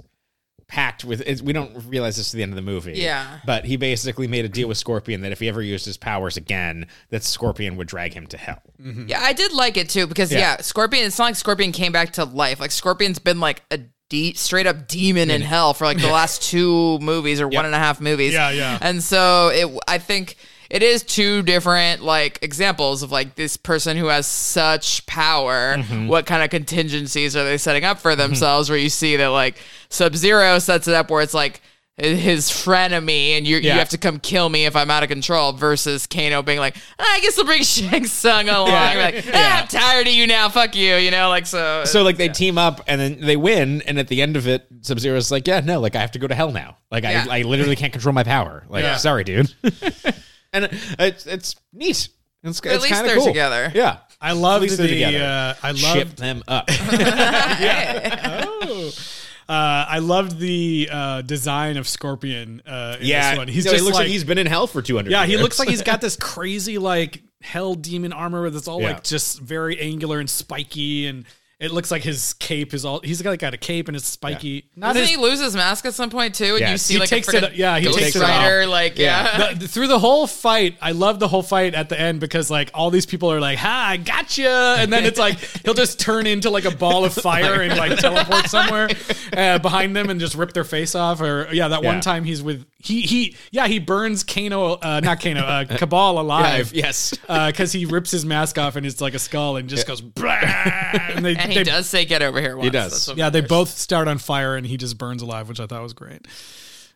pact with. It, we don't realize this to the end of the movie. Yeah. but he basically made a deal with Scorpion that if he ever used his powers again, that Scorpion would drag him to hell. Yeah, I did like it too because Yeah. yeah. Scorpion. It's not like Scorpion came back to life. Like Scorpion's been like a de- straight up demon in hell for like the last two movies or one and a half movies. Yeah, yeah. And so it, I think it is two different like examples of like this person who has such power. Mm-hmm. What kind of contingencies are they setting up for themselves? Where you see that like Sub Zero sets it up where it's like his frenemy and you you have to come kill me if I'm out of control versus Kano being like, "Ah, I guess I'll bring Shang Tsung along. Yeah. Like, ah, I'm tired of you now. Fuck you. You know, like so. So like they team up and then they win, and at the end of it, Sub Zero's like, "Yeah, no, like I have to go to hell now. Like Yeah. I, I literally can't control my power. Like, Yeah. sorry, dude." and it's it's neat. It's, At it's least kinda they're cool. together. Yeah, I love least they're the. Uh, I ship loved. them up. Uh, I loved the uh, design of Scorpion. Uh, in yeah, this one. he's No, just he looks like, like he's been in hell for two hundred. Yeah, he looks like he's got this crazy like hell demon armor that's all Yeah. like just very angular and spiky, and it looks like his cape is all. He's got like got a cape and it's spiky. Not Doesn't his, he lose his mask at some point too? And Yes. you see He like takes a it- freaking yeah, he Ghost takes it Rider, like yeah. the, through the whole fight, I love the whole fight at the end because like all these people are like, "Ha, I gotcha," and then it's like he'll just turn into like a ball of fire and like teleport somewhere uh, behind them and just rip their face off. Or yeah, that Yeah. one time he's with he he yeah he burns Kano, uh, not Kano, uh, Kabal alive. yes. because he rips his mask off and it's like a skull and just goes "Blah!" and they, and he they- does say get over here once. does. That's what yeah they both start on fire and he just burns alive which i thought was great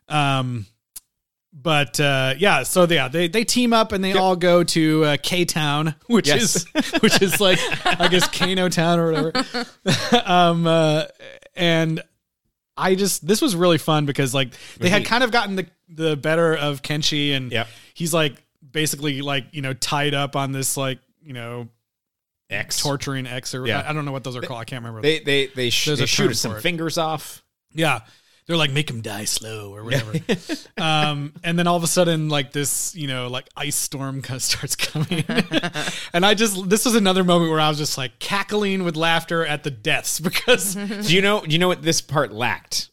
um but uh yeah so yeah they they team up and they all go to uh, k-town which Yes. is which is like i guess kano town or whatever um uh and I just this was really fun because like they had kind of gotten the the better of Kenshi and Yep. he's like basically like you know tied up on this like you know X. torturing X or Yeah. I, I don't know what those are called. I can't remember. They they they, sh- they shoot some fingers off. yeah. They're like, make him die slow or whatever. um, and then all of a sudden, like this, you know, like ice storm kind of starts coming. and I just, this was another moment where I was just like cackling with laughter at the deaths because Do you know? Do you know what this part lacked?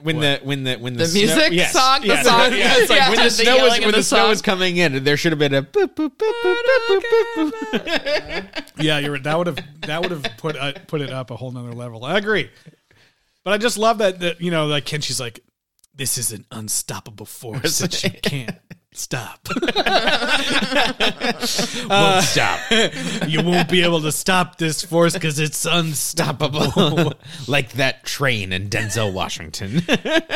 When the when the when the, The snow- music yes, song? The song? yeah, it's like Yeah, when the the snow was when the, the snow was coming in, there should have been a boop, boop, boop, boop, boop, boop, boop, boop. yeah, you're right. That would have, that would have put, uh, put it up a whole nother level. I agree. But I just love that, that, you know, like Kenshi's like, this is an unstoppable force that you can't stop. Won't stop. you won't be able to stop this force because it's unstoppable. like that train in Denzel Washington.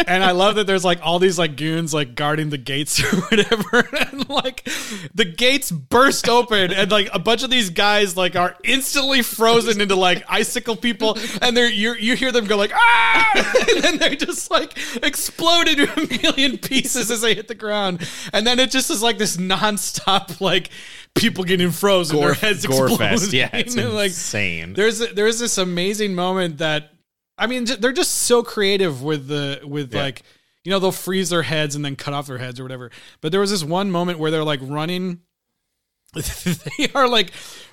and I love that there's like all these like goons like guarding the gates or whatever, and like the gates burst open, and like a bunch of these guys like are instantly frozen into like icicle people, and they're you you hear them go like ah, and then they just like explode into a million pieces as they hit the ground, and then it just is like this nonstop like people getting frozen, Gore, their heads exploding. fest. Yeah, it's like insane. there's there's this amazing moment that I mean they're just so creative with the with Yeah. like you know they'll freeze their heads and then cut off their heads or whatever. But there was this one moment where they're like running. they are like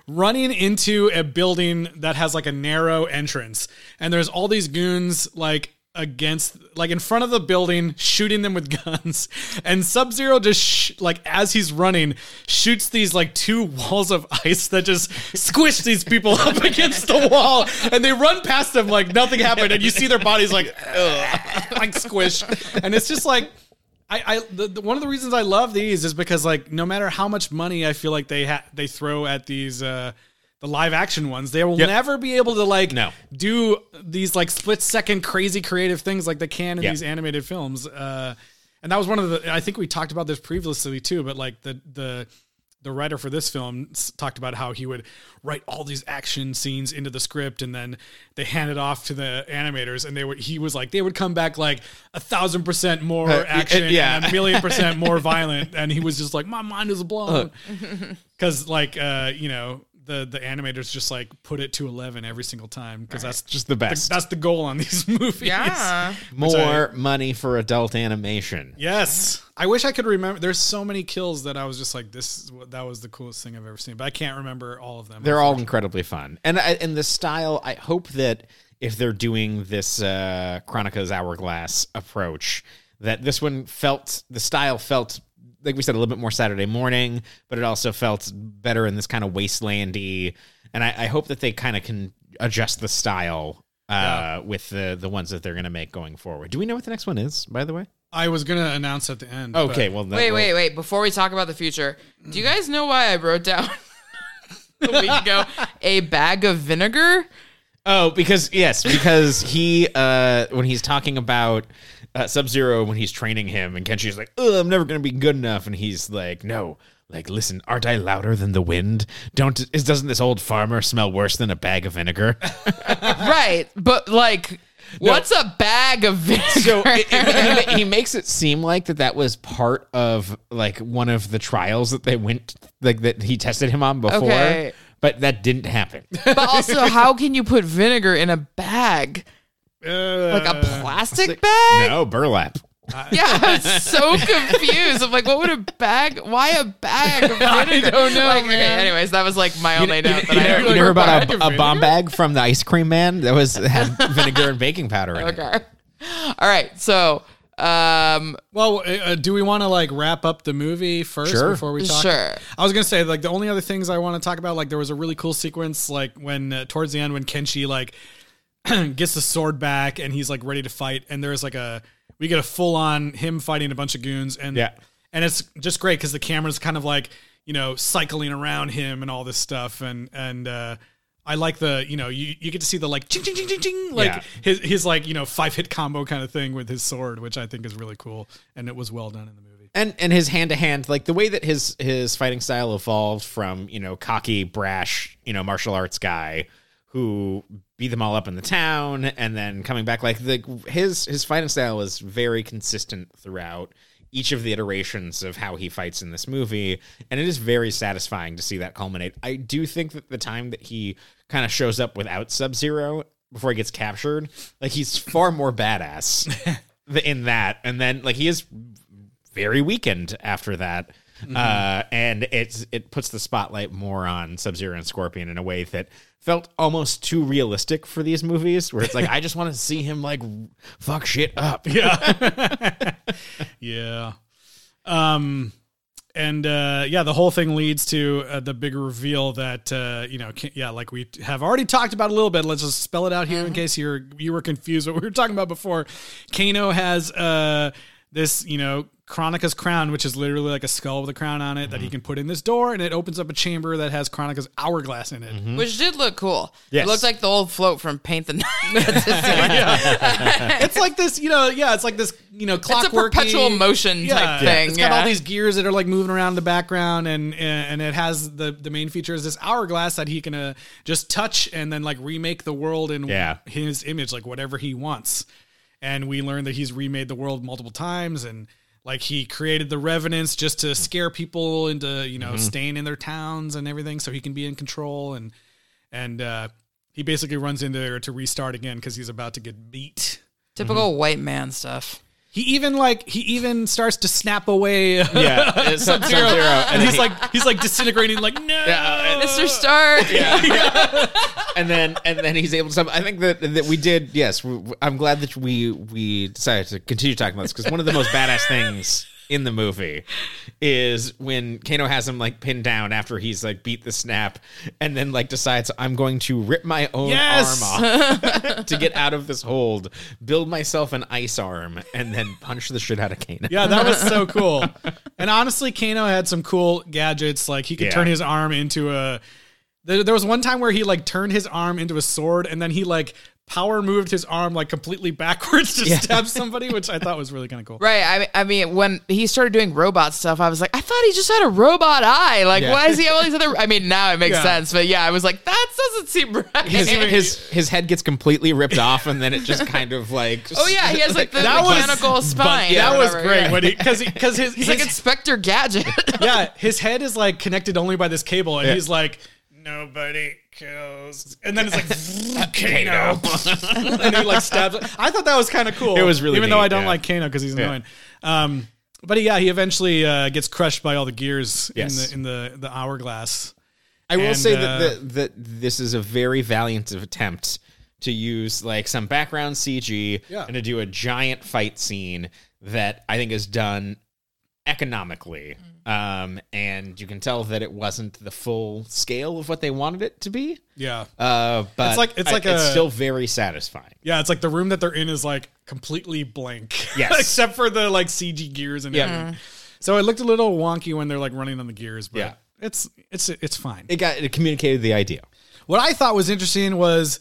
running into a building that has like a narrow entrance, and there's all these goons like against like in front of the building shooting them with guns. And sub-zero just sh- like as he's running shoots these like two walls of ice that just squish these people up against the wall. And they run past them like nothing happened. And you see their bodies like like squish. And it's just like I, I the, the, one of the reasons I love these is because like no matter how much money I feel like they ha- they throw at these uh the live action ones, they will Yep. never be able to like No. do these like split second crazy creative things like they can in Yeah. these animated films. Uh, and that was one of the I think we talked about this previously too, but like the the the writer for this film talked about how he would write all these action scenes into the script and then they hand it off to the animators and they would he was like they would come back like a thousand percent more Uh, action yeah. and a million percent more violent and he was just like my mind is blown because like uh you know the the animators just like put it to 11 every single time because that's Just the best. that's the goal on these movies Yeah. More money for adult animation. Yes, I wish I could remember. There's so many kills that I was just like, "This is what that was the coolest thing I've ever seen," but I can't remember all of them. They're all incredibly fun, and I- and the style. I hope that if they're doing this uh, Kronika's Hourglass approach, that this one felt the style felt like we said a little bit more Saturday morning, but it also felt better in this kind of wastelandy. And I, I hope that they kind of can adjust the style uh, with the the ones that they're going to make going forward. Do we know what the next one is? By the way. I was gonna announce at the end. Okay. but- Well. Then Wait, we'll- wait, wait. Before we talk about the future, do you guys know why I wrote down a week ago a bag of vinegar? Oh, because yes, because he uh when he's talking about uh, Sub Zero when he's training him, and Kenshi's like, "Oh, I'm never gonna be good enough," and he's like, "No." Like, listen, aren't I louder than the wind? Don't is doesn't this old farmer smell worse than a bag of vinegar? Right, but like, what's a bag of vinegar? so it, it- he, he makes it seem like that that was part of like one of the trials that they went like that he tested him on before, Okay. but that didn't happen. but also, how can you put vinegar in a bag? Uh, Like a plastic bag? no burlap. Yeah, I was so confused. I'm like, what would a bag? Why a bag of vinegar? I don't know. Like, okay, anyways, that was like my only note. that You I never, you never bought a, a bomb bag from the ice cream man that was had vinegar and baking powder in it. Okay. All right. So, um, well, uh, uh, do we want to like wrap up the movie first Sure. before we talk? Sure. I was gonna say like the only other things I want to talk about like there was a really cool sequence like when uh, towards the end when Kenshi like gets the sword back and he's like ready to fight and there's like a we get a full on him fighting a bunch of goons and Yeah. and it's just great because the camera's kind of like you know cycling around him and all this stuff and and uh I like the you know you, you get to see the like ching ching ching ching ching like Yeah. his his like you know five hit combo kind of thing with his sword which I think is really cool and it was well done in the movie. And and his hand to hand, like the way that his his fighting style evolved from you know cocky, brash, you know martial arts guy who beat them all up in the town, and then coming back like the his his fighting style is very consistent throughout each of the iterations of how he fights in this movie, and it is very satisfying to see that culminate. I do think that the time that he kind of shows up without Sub Zero before he gets captured, like he's far more badass in that, and then like he is very weakened after that. Uh, and it's it puts the spotlight more on Sub Zero and Scorpion in a way that felt almost too realistic for these movies, where it's like I just want to see him like fuck shit up. Yeah. yeah. Um and uh yeah, the whole thing leads to uh, the big reveal that uh you know, can, yeah, like we have already talked about a little bit. Let's just spell it out here in case you're you were confused what we were talking about before. Kano has uh this, you know, Kronika's crown, which is literally like a skull with a crown on it that he can put in this door, and it opens up a chamber that has Kronika's hourglass in it. which did look cool. Yes. It looked like the old float from Paint the Night. it's like this, you know, yeah, it's like this, you know, it's a clockwork perpetual motion type thing. It's yeah. got all these gears that are like moving around in the background, and and it has the the main feature is this hourglass that he can uh, just touch and then like remake the world in Yeah. his image, like whatever he wants. And we learn that he's remade the world multiple times, and like he created the revenants just to scare people into you know Mm-hmm. staying in their towns and everything, so he can be in control and and uh, he basically runs in there to restart again because he's about to get beat. Typical white man stuff. He even like he even starts to snap away. Yeah, Sub Zero, and he's like he's like disintegrating like no. Mr. Stark. and then and then he's able to. I think that that we did. Yes, we, I'm glad that we we decided to continue talking about this because one of the most badass things in the movie is when Kano has him like pinned down after he's like beat the snap, and then like decides I'm going to rip my own Yes! arm off to get out of this hold, build myself an ice arm, and then punch the shit out of Kano. Yeah, that was so cool. And honestly, Kano had some cool gadgets. Like he could Yeah. turn his arm into a. There, there was one time where he like turned his arm into a sword, and then he like power moved his arm like completely backwards to stab somebody, which I thought was really kind of cool. Right. I mean, I mean, when he started doing robot stuff, I was like, I thought he just had a robot eye. Like, Yeah. why does he have all these other? I mean, now it makes Yeah. sense, but yeah, I was like, that doesn't seem right. His, his his head gets completely ripped off, and then it just kind of like. oh yeah, he has like the That was- mechanical spine. or that was great yeah. when he because because his, He's his like Inspector Gadget. yeah his head is like connected only by this cable, and Yeah. he's like nobody kills, and then it's like Kano, and he like stabs. I thought that was kind of cool. It was really even though I don't yeah. like Kano because he's Yeah. annoying. Um, but yeah, he eventually uh, gets crushed by all the gears Yes. in the in the the hourglass. I will And, say uh, that, that that this is a very valiant attempt to use like some background CG Yeah. and to do a giant fight scene that I think is done economically. Um, and you can tell that it wasn't the full scale of what they wanted it to be. Yeah. Uh, but It's like- it's I- like it's still very satisfying. Yeah, it's like the room that they're in is like completely blank. Yes. Except for the like CG gears and Yeah. everything. So it looked a little wonky when they're like running on the gears, but Yeah. it's it's it's fine. It got it communicated the idea. what I thought was interesting was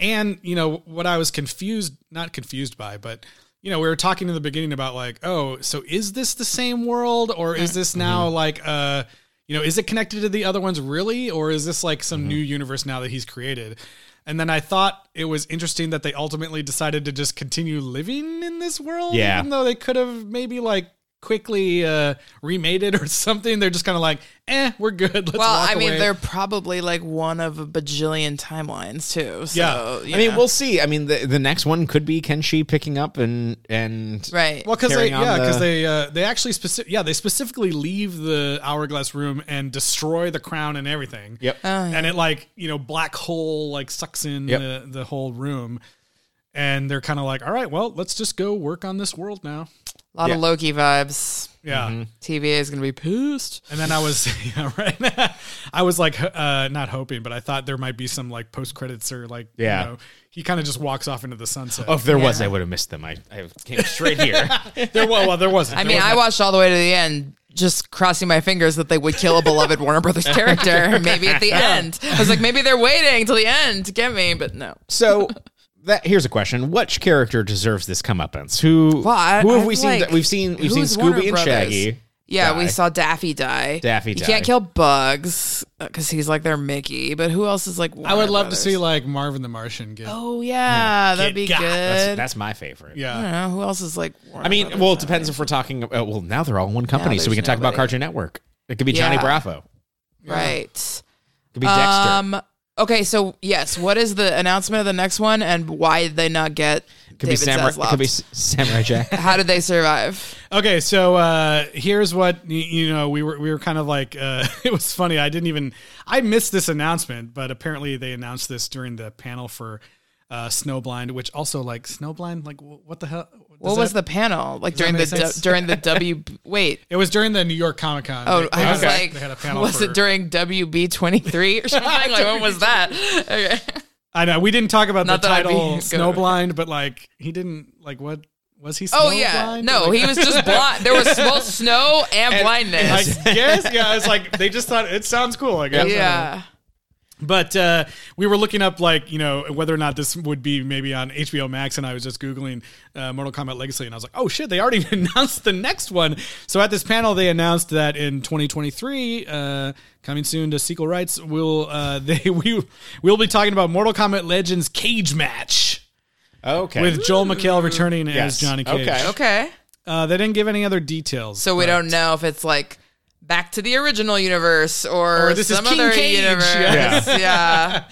and you know what I was confused not confused by, but you know, we were talking in the beginning about like, oh, so is this the same world or is this now like uh you know, is it connected to the other ones really or is this like some new universe now that he's created? And then I thought it was interesting that they ultimately decided to just continue living in this world Yeah. even though they could have maybe like quickly uh remade it or something. They're just kind of like, "Eh, we're good. Let's well, walk I mean, away." they're probably like one of a bajillion timelines too. So, Yeah. you I mean, we'll see. I mean, the the next one could be Kenshi picking up and and right. Well, because they yeah, because the- they uh, they actually specific yeah they specifically leave the hourglass room and destroy the crown and everything. Yep. Oh, yeah. And it like you know black hole like sucks in Yep. the the whole room, and they're kind of like, all right, well, let's just go work on this world now. A lot yeah. of Loki vibes. Yeah. Mm-hmm. TVA is gonna be pissed. And then I was yeah right. I was like uh, not hoping, but I thought there might be some like post credits or like Yeah. you know, he kind of just walks off into the sunset. Oh, if there was, I would have missed them. I, I came straight here. there was, well there wasn't. I There mean, was I watched all the way to the end, just crossing my fingers that they would kill a beloved Warner Brothers character. Maybe at the end, I was like, maybe they're waiting till the end to get me, but no. So that here's a question: Which character deserves this comeuppance? Who? Well, I- who have I we feel seen? like- we've seen. We've seen who's Warner Scooby and Brothers? Shaggy. Yeah, die. we saw Daffy die. Daffy You die. can't kill Bugs because he's like their Mickey. But who else is like? I would Warner love to Brothers? see like Marvin the Martian get. Oh yeah, that'd be Get good. That's, that's my favorite. yeah. I don't know who else is like. Warner I mean, Brothers well, it now? depends if we're talking. Uh, well, now they're all in one company, so we there's can talk about nobody. Cartoon Network. It could be Johnny Yeah. Bravo. right. It could be Dexter. Um. Okay, so yes, what is the announcement of the next one, and why did they not get It could be David Samurai. It Zaslav? could be Samurai Jack. How did they survive? Okay, so uh, here's what you know. We were we were kind of like uh, it was funny. I didn't even I missed this announcement, but apparently they announced this during the panel for uh, Snowblind, which also like Snowblind. Like what the hell? What was the panel like during the sense? during the W? Wait. It was during the New York Comic Con. Oh, They- I was a- like, they had a panel was for- it during WB twenty three or something? like, when was that? Okay. I know we didn't talk about Not the title. Snowblind, but like he didn't like what was he? Oh yeah, no, Like- he was just blind. There was both snow and, I blindness. I guess yeah. It's like they just thought it sounds cool. I guess. Yeah. But uh, we were looking up, like, you know, whether or not this would be maybe on HBO Max, and I was just Googling uh, Mortal Kombat Legacy, and I was like, oh shit, they already announced the next one. So at this panel, they announced that in 2023, uh, coming soon to Sequel Rights, we'll, uh, they, we, we'll be talking about Mortal Kombat Legends Cage Match Okay. with Joel McHale returning Yes. as Johnny Cage. Okay. Okay. Uh, they didn't give any other details. So we but- don't know if it's like back to the original universe or, Or this some King other Cage, universe. yeah. Yeah.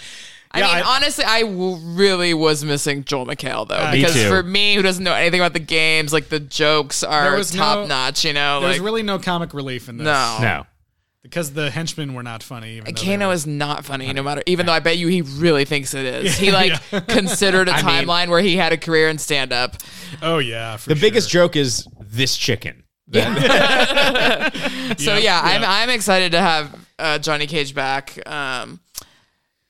I Yeah, mean, I- honestly, I w- really was missing Joel McHale though, Uh, because too. for me, who doesn't know anything about the games, like the jokes There are was no- top notch. You know, There's like really no comic relief in this. no, No. because the henchmen were not funny. Even though Kano were- is not funny, no matter. Even though I bet you he really thinks it is. He like considered a I mean- timeline where he had a career in stand up. Oh yeah, for The biggest joke is this chicken. So yeah, I'm I'm excited to have uh, Johnny Cage back. Um,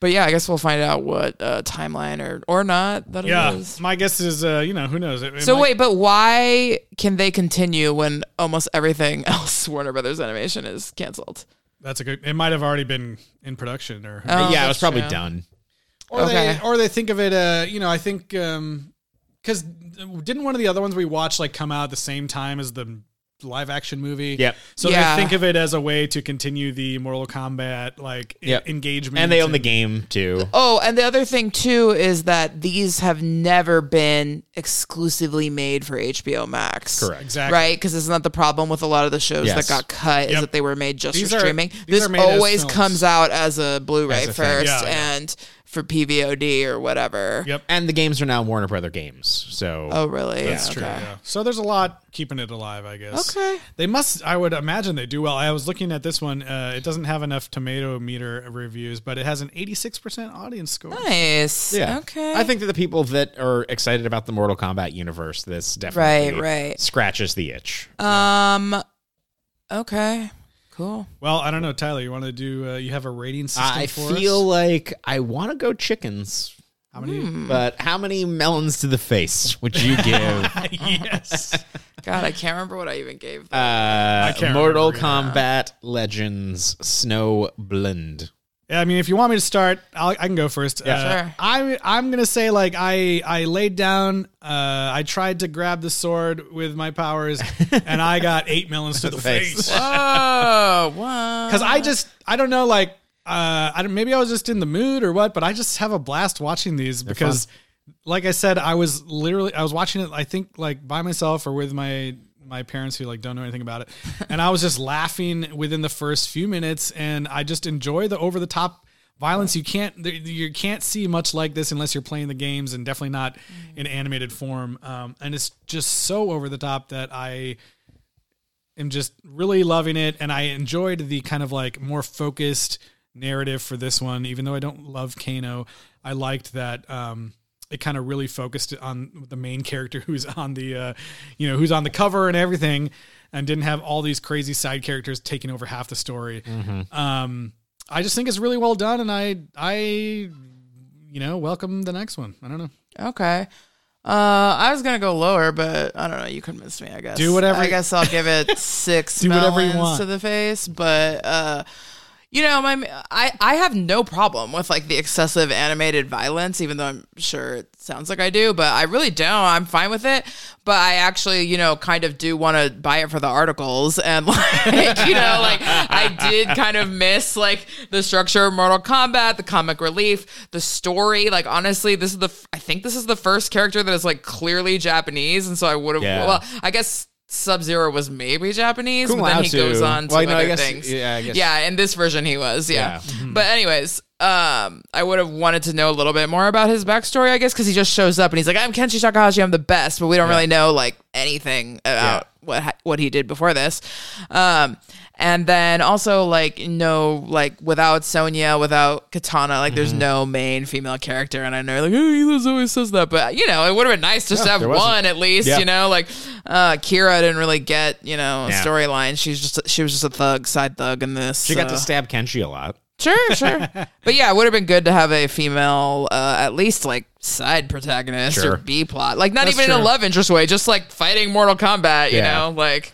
but yeah, I guess we'll find out what uh, timeline or or not that Yeah, it is. my guess is uh, you know who knows. It, it So might- wait, but why can they continue when almost everything else Warner Brothers Animation is canceled? that's a good. It might have already been in production, or Oh, yeah, it was that's probably true. done. or okay. they or they think of it. Uh, you know, I think because didn't one of the other ones we watched like come out at the same time as the live action movie? Yep. So Yeah. they think of it as a way to continue the Mortal Kombat like e- Yep. engagement, And they own the game too. Oh, and the other thing too is that these have never been exclusively made for HBO Max. Correct. Exactly. Right? Because isn't that the problem with a lot of the shows Yes. that got cut is that they were made just These for are- streaming. these This are made as always films. comes out as a Blu-ray As a first Yeah, yeah. And for PVOD or whatever. Yep. And the games are now Warner Brother games. So Oh, really? That's Yeah, true. okay. Yeah. So there's a lot keeping it alive, I guess. Okay. They must. I would imagine they do well. I was looking at this one. Uh, it doesn't have enough tomato meter reviews, but it has an 86% audience score. Nice. yeah. Okay. I think that the people that are excited about the Mortal Kombat universe, this definitely Right, right. scratches the itch. Um. Okay. Cool. Well, I don't know, Tyler. You want to do? Uh, you have a rating system I for feel us? like I want to go chickens. How many? But how many melons to the face would you give? yes. God, I can't remember what I even gave. them. Uh, can't Mortal remember Kombat Legends Snow Blend. Yeah, I mean, if you want me to start, I'll, I can go first. Yeah. Uh, Sure. I'm I'm gonna say like I I laid down. Uh, I tried to grab the sword with my powers, and I got eight melons to the Face. face. oh, what? Because I just I don't know like uh I don't, maybe I was just in the mood or what, but I just have a blast watching these because, like I said, I was literally I was watching it. I think like by myself or with my my parents who like don't know anything about it, and I was just laughing within the first few minutes, and I just enjoy the over the top violence. You can't you can't see much like this unless you're playing the games, and definitely not in animated form. Um, and it's just so over the top that I am just really loving it and I enjoyed the kind of like more focused narrative for this one even though I don't love Kano I liked that um it kind of really focused on the main character who's on the uh you know who's on the cover and everything and didn't have all these crazy side characters taking over half the story um I just think it's really well done and I I you know welcome the next one I don't know Okay. Uh, I was gonna go lower, but I don't know. You convinced me. I guess. Do whatever I guess I'll give it six Do whatever you want. to the face. But uh, you know, my I I have no problem with like the excessive animated violence, even though I'm sure it sounds like I do, but I really don't. I'm fine with it. But I actually, you know, kind of do want to buy it for the articles and like, you know, like I did kind of miss like the structure of Mortal Kombat, the comic relief, the story. Like honestly, this is the I think this is the first character that is like clearly Japanese, and so I would have. Yeah. Well, I guess. Sub Zero was maybe Japanese, Kung but then Lao he too. goes on to Well, no, I other guess- things. yeah, I guess- yeah, in this version he was, yeah. Yeah. But anyways, um, I would have wanted to know a little bit more about his backstory, I guess, because he just shows up and he's like, "I'm Kenshi Takahashi, I'm the best," but we don't really know like anything about what what he did before this. Um, and then also like no like without Sonya, without Katana, like Mm-hmm. there's no main female character, and I know like oh, he always says that, but you know it would have been nice just to have there wasn't. one at least, Yeah. you know, like uh, Kira didn't really get you know a Yeah. storyline. She's just she was just a thug, side thug in this. She got so- to stab Kenshi a lot. Sure, sure. but yeah, it would have been good to have a female, uh, at least like side protagonist Sure. or B plot. Like not That's even in true. a love interest way, just like fighting Mortal Kombat, you Yeah. know? Like,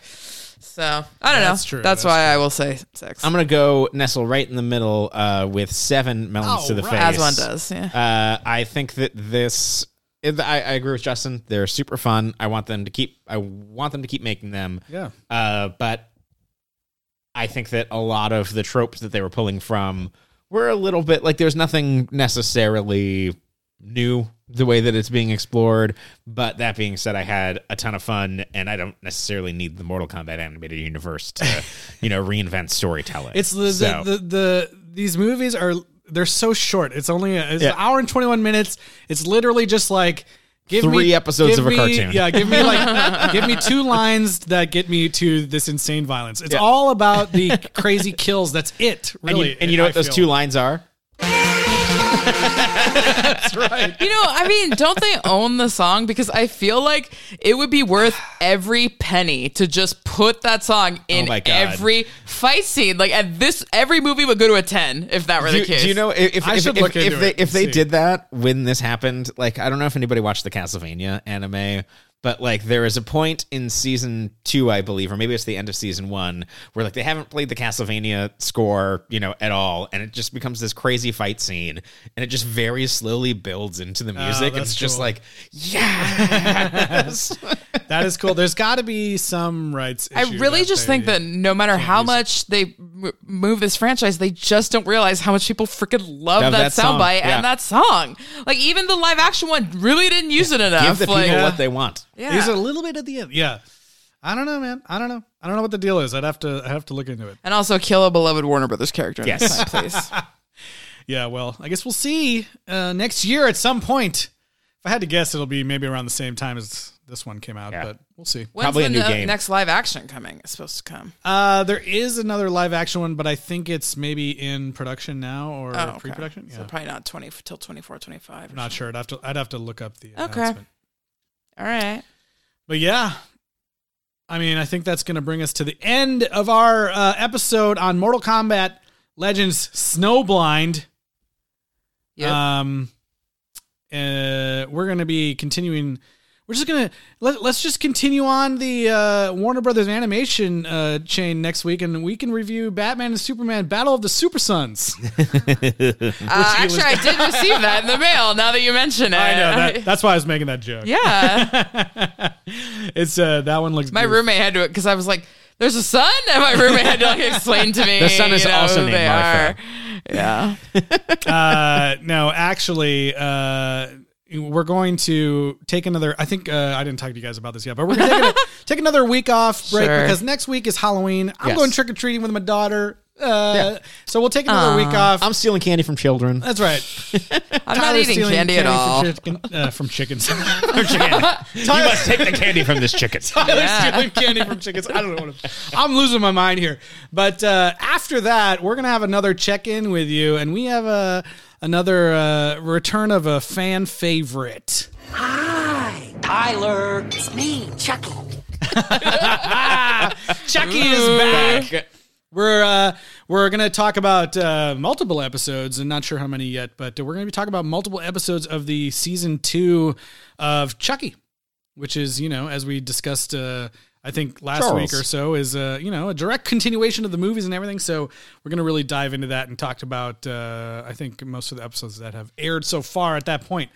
so I don't That's know. true, That's that's why I will say six. I'm gonna go nestle right in the middle uh, with seven melons Oh, to the right. face. As one does, yeah. Uh, I think that this. I, I agree with Justin. They're super fun. I want them to keep. I want them to keep making them. yeah Uh, but I think that a lot of the tropes that they were pulling from were a little bit like there's nothing necessarily new the way that it's being explored. But that being said, I had a ton of fun, and I don't necessarily need the Mortal Kombat animated universe to, you know, reinvent storytelling. It's the, So- the, the the these movies are they're so short. It's only a, it's Yeah. an hour and twenty one minutes. It's literally just like give Three me, episodes of a me- cartoon. Yeah, give me like give me two lines that get me to this insane violence. It's Yeah. all about the crazy kills. That's it. and Really, you, and you know I what those feel. two lines are? You know, I mean, don't they own the song? Because I feel like it would be worth every penny to just put that song oh in Oh my God. every fight scene. Like at this, every movie would go to a ten if that were Do, the case. do you know if if, I if, should if, look if into they it if and they see. did that when this happened? Like I don't know if anybody watched the Castlevania anime, but like there is a point in season two, I believe, or maybe it's the end of season one, where like they haven't played the Castlevania score, you know, at all, and it just becomes this crazy fight scene, and it just very slowly builds into the oh, music. Oh, that's it's just like, yes. That is cool. There's got to be some rights. I really just they- think that no matter how much they move this franchise, they just don't realize how much people freaking love Love that, that song, soundbite yeah. and that song. Like even the live action one really didn't use it enough. Give the people like, Yeah. what they want. Yeah. There's a little bit at the end. Yeah. I don't know, man. I don't know. I don't know what the deal is. I'd have to. I have to look into it. and also kill a beloved Warner Brothers character. Yes. Next time, please. Yeah. Well, I guess we'll see uh, next year at some point. If I had to guess, it'll be maybe around the same time as this one came out, Yeah. but we'll see. When's Probably the a new ne- game. next live action coming? It's supposed to come. Uh, there is another live action one, but I think it's maybe in production now or Oh, okay. pre-production. Yeah. So probably not 20 till 24, 25. or Not sure. I'd have to. I'd have to look up the Okay. announcement. All right. But yeah, I mean, I think that's going to bring us to the end of our uh, episode on Mortal Kombat Legends Snowblind. Yep. Um, uh, we're going to be continuing. We're just gonna let, let's just continue on the uh, Warner Brothers animation uh, chain next week, and we can review Batman and Superman: Battle of the Super Sons. Uh, actually, I did receive that in the mail. Now that you mention it, I know that, that's why I was making that joke. yeah, it's uh, that one looks. my beautiful. roommate had to it because I was like, "There's a son," and my roommate had to like explain to me. The son is you know, also named they Martha. are. Yeah. uh, no, actually, uh, we're going to take another. I think uh, I didn't talk to you guys about this yet, but we're going to take, take another week off break Sure. because next week is Halloween. I'm Yes. going trick or treating with my daughter. Uh, So we'll take another week off. I'm stealing candy from children. That's right. I'm not eating stealing candy, at all. From, chicken, uh, from chickens. you must take the candy from this chicken. Tyler's Yeah. stealing candy from chickens. I don't know what I'm, I'm losing my mind here. But uh, after that, we're gonna have another check in with you, and we have a another uh, return of a fan favorite. Hi, Tyler. It's me, Chucky. Chucky is back. We're uh, we're gonna talk about uh, multiple episodes, and not sure how many yet, but we're gonna be talking about multiple episodes of the season two of Chucky, which is you know as we discussed. Uh, I think last Charles. week or so is uh, you know a direct continuation of the movies and everything. So we're gonna really dive into that and talk about uh, I think most of the episodes that have aired so far at that point.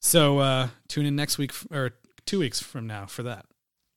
So uh, tune in next week or two weeks from now for that.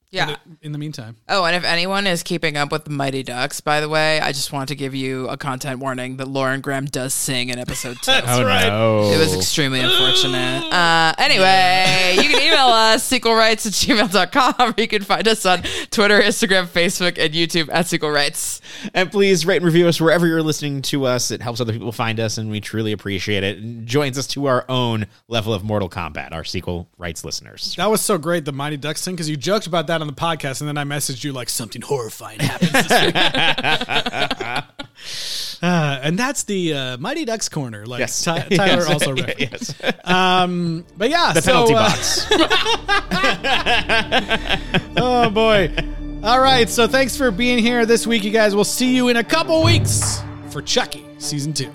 Yeah. In the meantime. Oh, and if anyone is keeping up with the Mighty Ducks, by the way, I just want to give you a content warning that Lauren Graham does sing in episode two. oh right. no! It was extremely unfortunate. Uh, anyway, you can email us, sequelrights at gmail.com, or you can find us on Twitter, Instagram, Facebook, and YouTube at Sequel Rights. And please rate and review us wherever you're listening to us. It helps other people find us, and we truly appreciate it. And joins us to our own level of Mortal Kombat, our sequel rights listeners. That was so great, the Mighty Ducks thing, because you joked about that on the podcast, and then I messaged you like something horrifying happens this week. uh, and that's the uh, Mighty Ducks corner. Like Yes. Ty- Tyler Yes. also referenced. yes. Um, but yeah, The so, penalty uh, box. oh boy! All right, so thanks for being here this week, you guys. We'll see you in a couple weeks for Chucky season two.